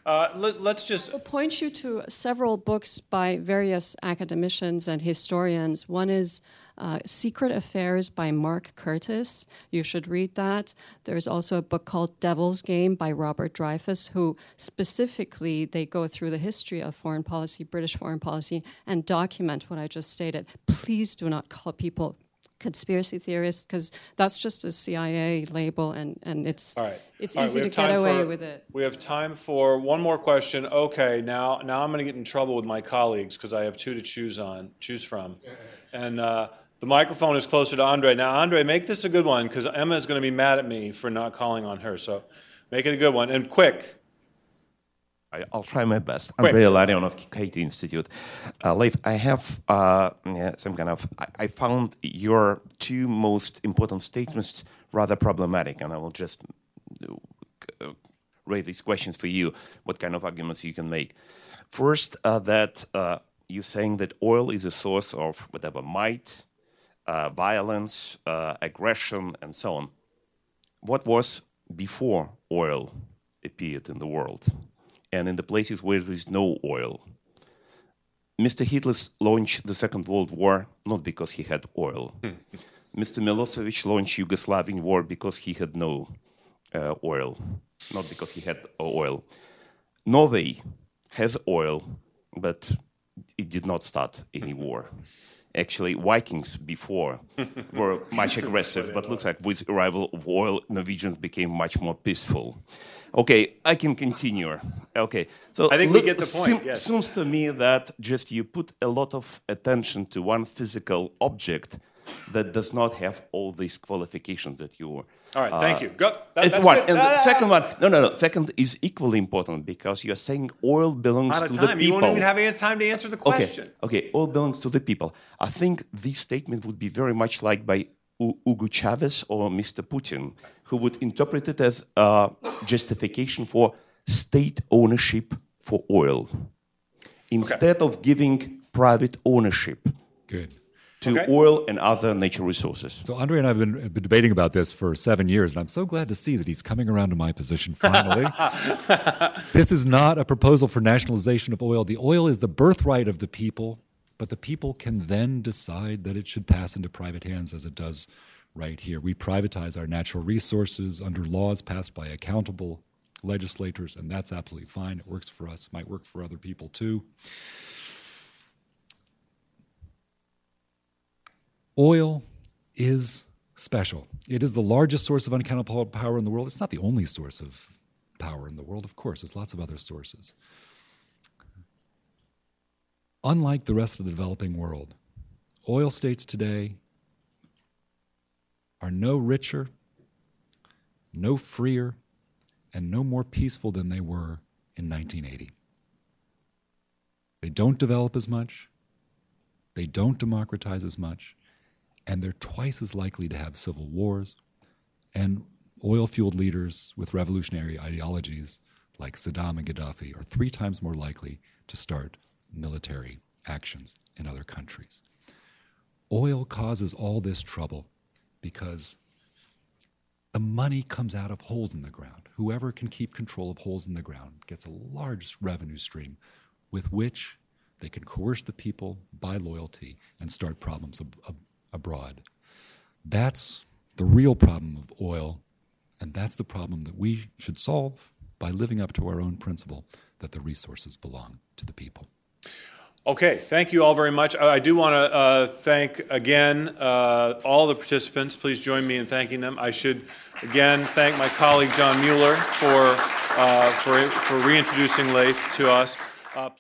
uh, let, let's just. I'll point you to several books by various academicians and historians. One is uh, Secret Affairs by Mark Curtis. You should read that. There's also a book called Devil's Game by Robert Dreyfuss, who specifically they go through the history of foreign policy, British foreign policy, and document what I just stated. Please do not call people conspiracy theorists because that's just a CIA label and, and it's All right. it's All right, easy we to get away for- with it. We have time for one more question. Okay, now now I'm going to get in trouble with my colleagues because I have two to choose on choose from, and uh, the microphone is closer to Andre. Now, Andre, make this a good one because Emma is going to be mad at me for not calling on her. So, make it a good one and quick. I'll try my best. Quick. Andrei Illarionov of Cato Institute. Uh, Leif, I have uh, yeah, some kind of. I, I found your two most important statements rather problematic, and I will just uh, raise these questions for you. What kind of arguments you can make? First, uh, that uh, you're saying that oil is a source of whatever might, uh, violence, uh, aggression, and so on. What was before oil appeared in the world? and in the places where there is no oil. Mr. Hitler launched the Second World War not because he had oil. Mr. Milosevic launched Yugoslavian war because he had no uh, oil, not because he had oil. Norway has oil, but it did not start any war. Actually, Vikings before <laughs> were much aggressive, but looks like with arrival of oil, Norwegians became much more peaceful. Okay, I can continue. Okay, so I think we get the point, yes. Seems to me that just you put a lot of attention to one physical object that does not have all these qualifications that you. All right, thank you. Go. That- it's that's one, good. and Ah, the ah, second one. No, no, no. Second is equally important because you are saying oil belongs Out to of the people. You won't even have any time to answer the question. Okay, okay, all belongs to the people. I think this statement would be very much like by U- Hugo Chavez or Mr. Putin, who would interpret it as a justification for state ownership for oil. Instead of giving private ownership Good. To Okay. oil and other natural resources. So Andre and I have been, been debating about this for seven years, and I'm so glad to see that he's coming around to my position <laughs> finally. this is not a proposal for nationalization of oil. The oil is the birthright of the people, but the people can then decide that it should pass into private hands as it does right here. We privatize our natural resources under laws passed by accountable legislators, and that's absolutely fine. It works for us, might work for other people too. Oil is special. It is the largest source of uncountable power in the world. It's not the only source of power in the world, of course, there's lots of other sources. Unlike the rest of the developing world, oil states today are no richer, no freer, and no more peaceful than they were in 1980. They don't develop as much, they don't democratize as much, and they're twice as likely to have civil wars. And oil fueled leaders with revolutionary ideologies like Saddam and Gaddafi are three times more likely to start military actions in other countries. Oil causes all this trouble because the money comes out of holes in the ground. Whoever can keep control of holes in the ground gets a large revenue stream with which they can coerce the people, buy loyalty, and start problems ab- abroad. That's the real problem of oil, and that's the problem that we should solve by living up to our own principle that the resources belong to the people. Okay, thank you all very much. I do want to uh, thank again uh, all the participants. Please join me in thanking them. I should again thank my colleague John Mueller for uh, for for reintroducing Leif to us. Uh,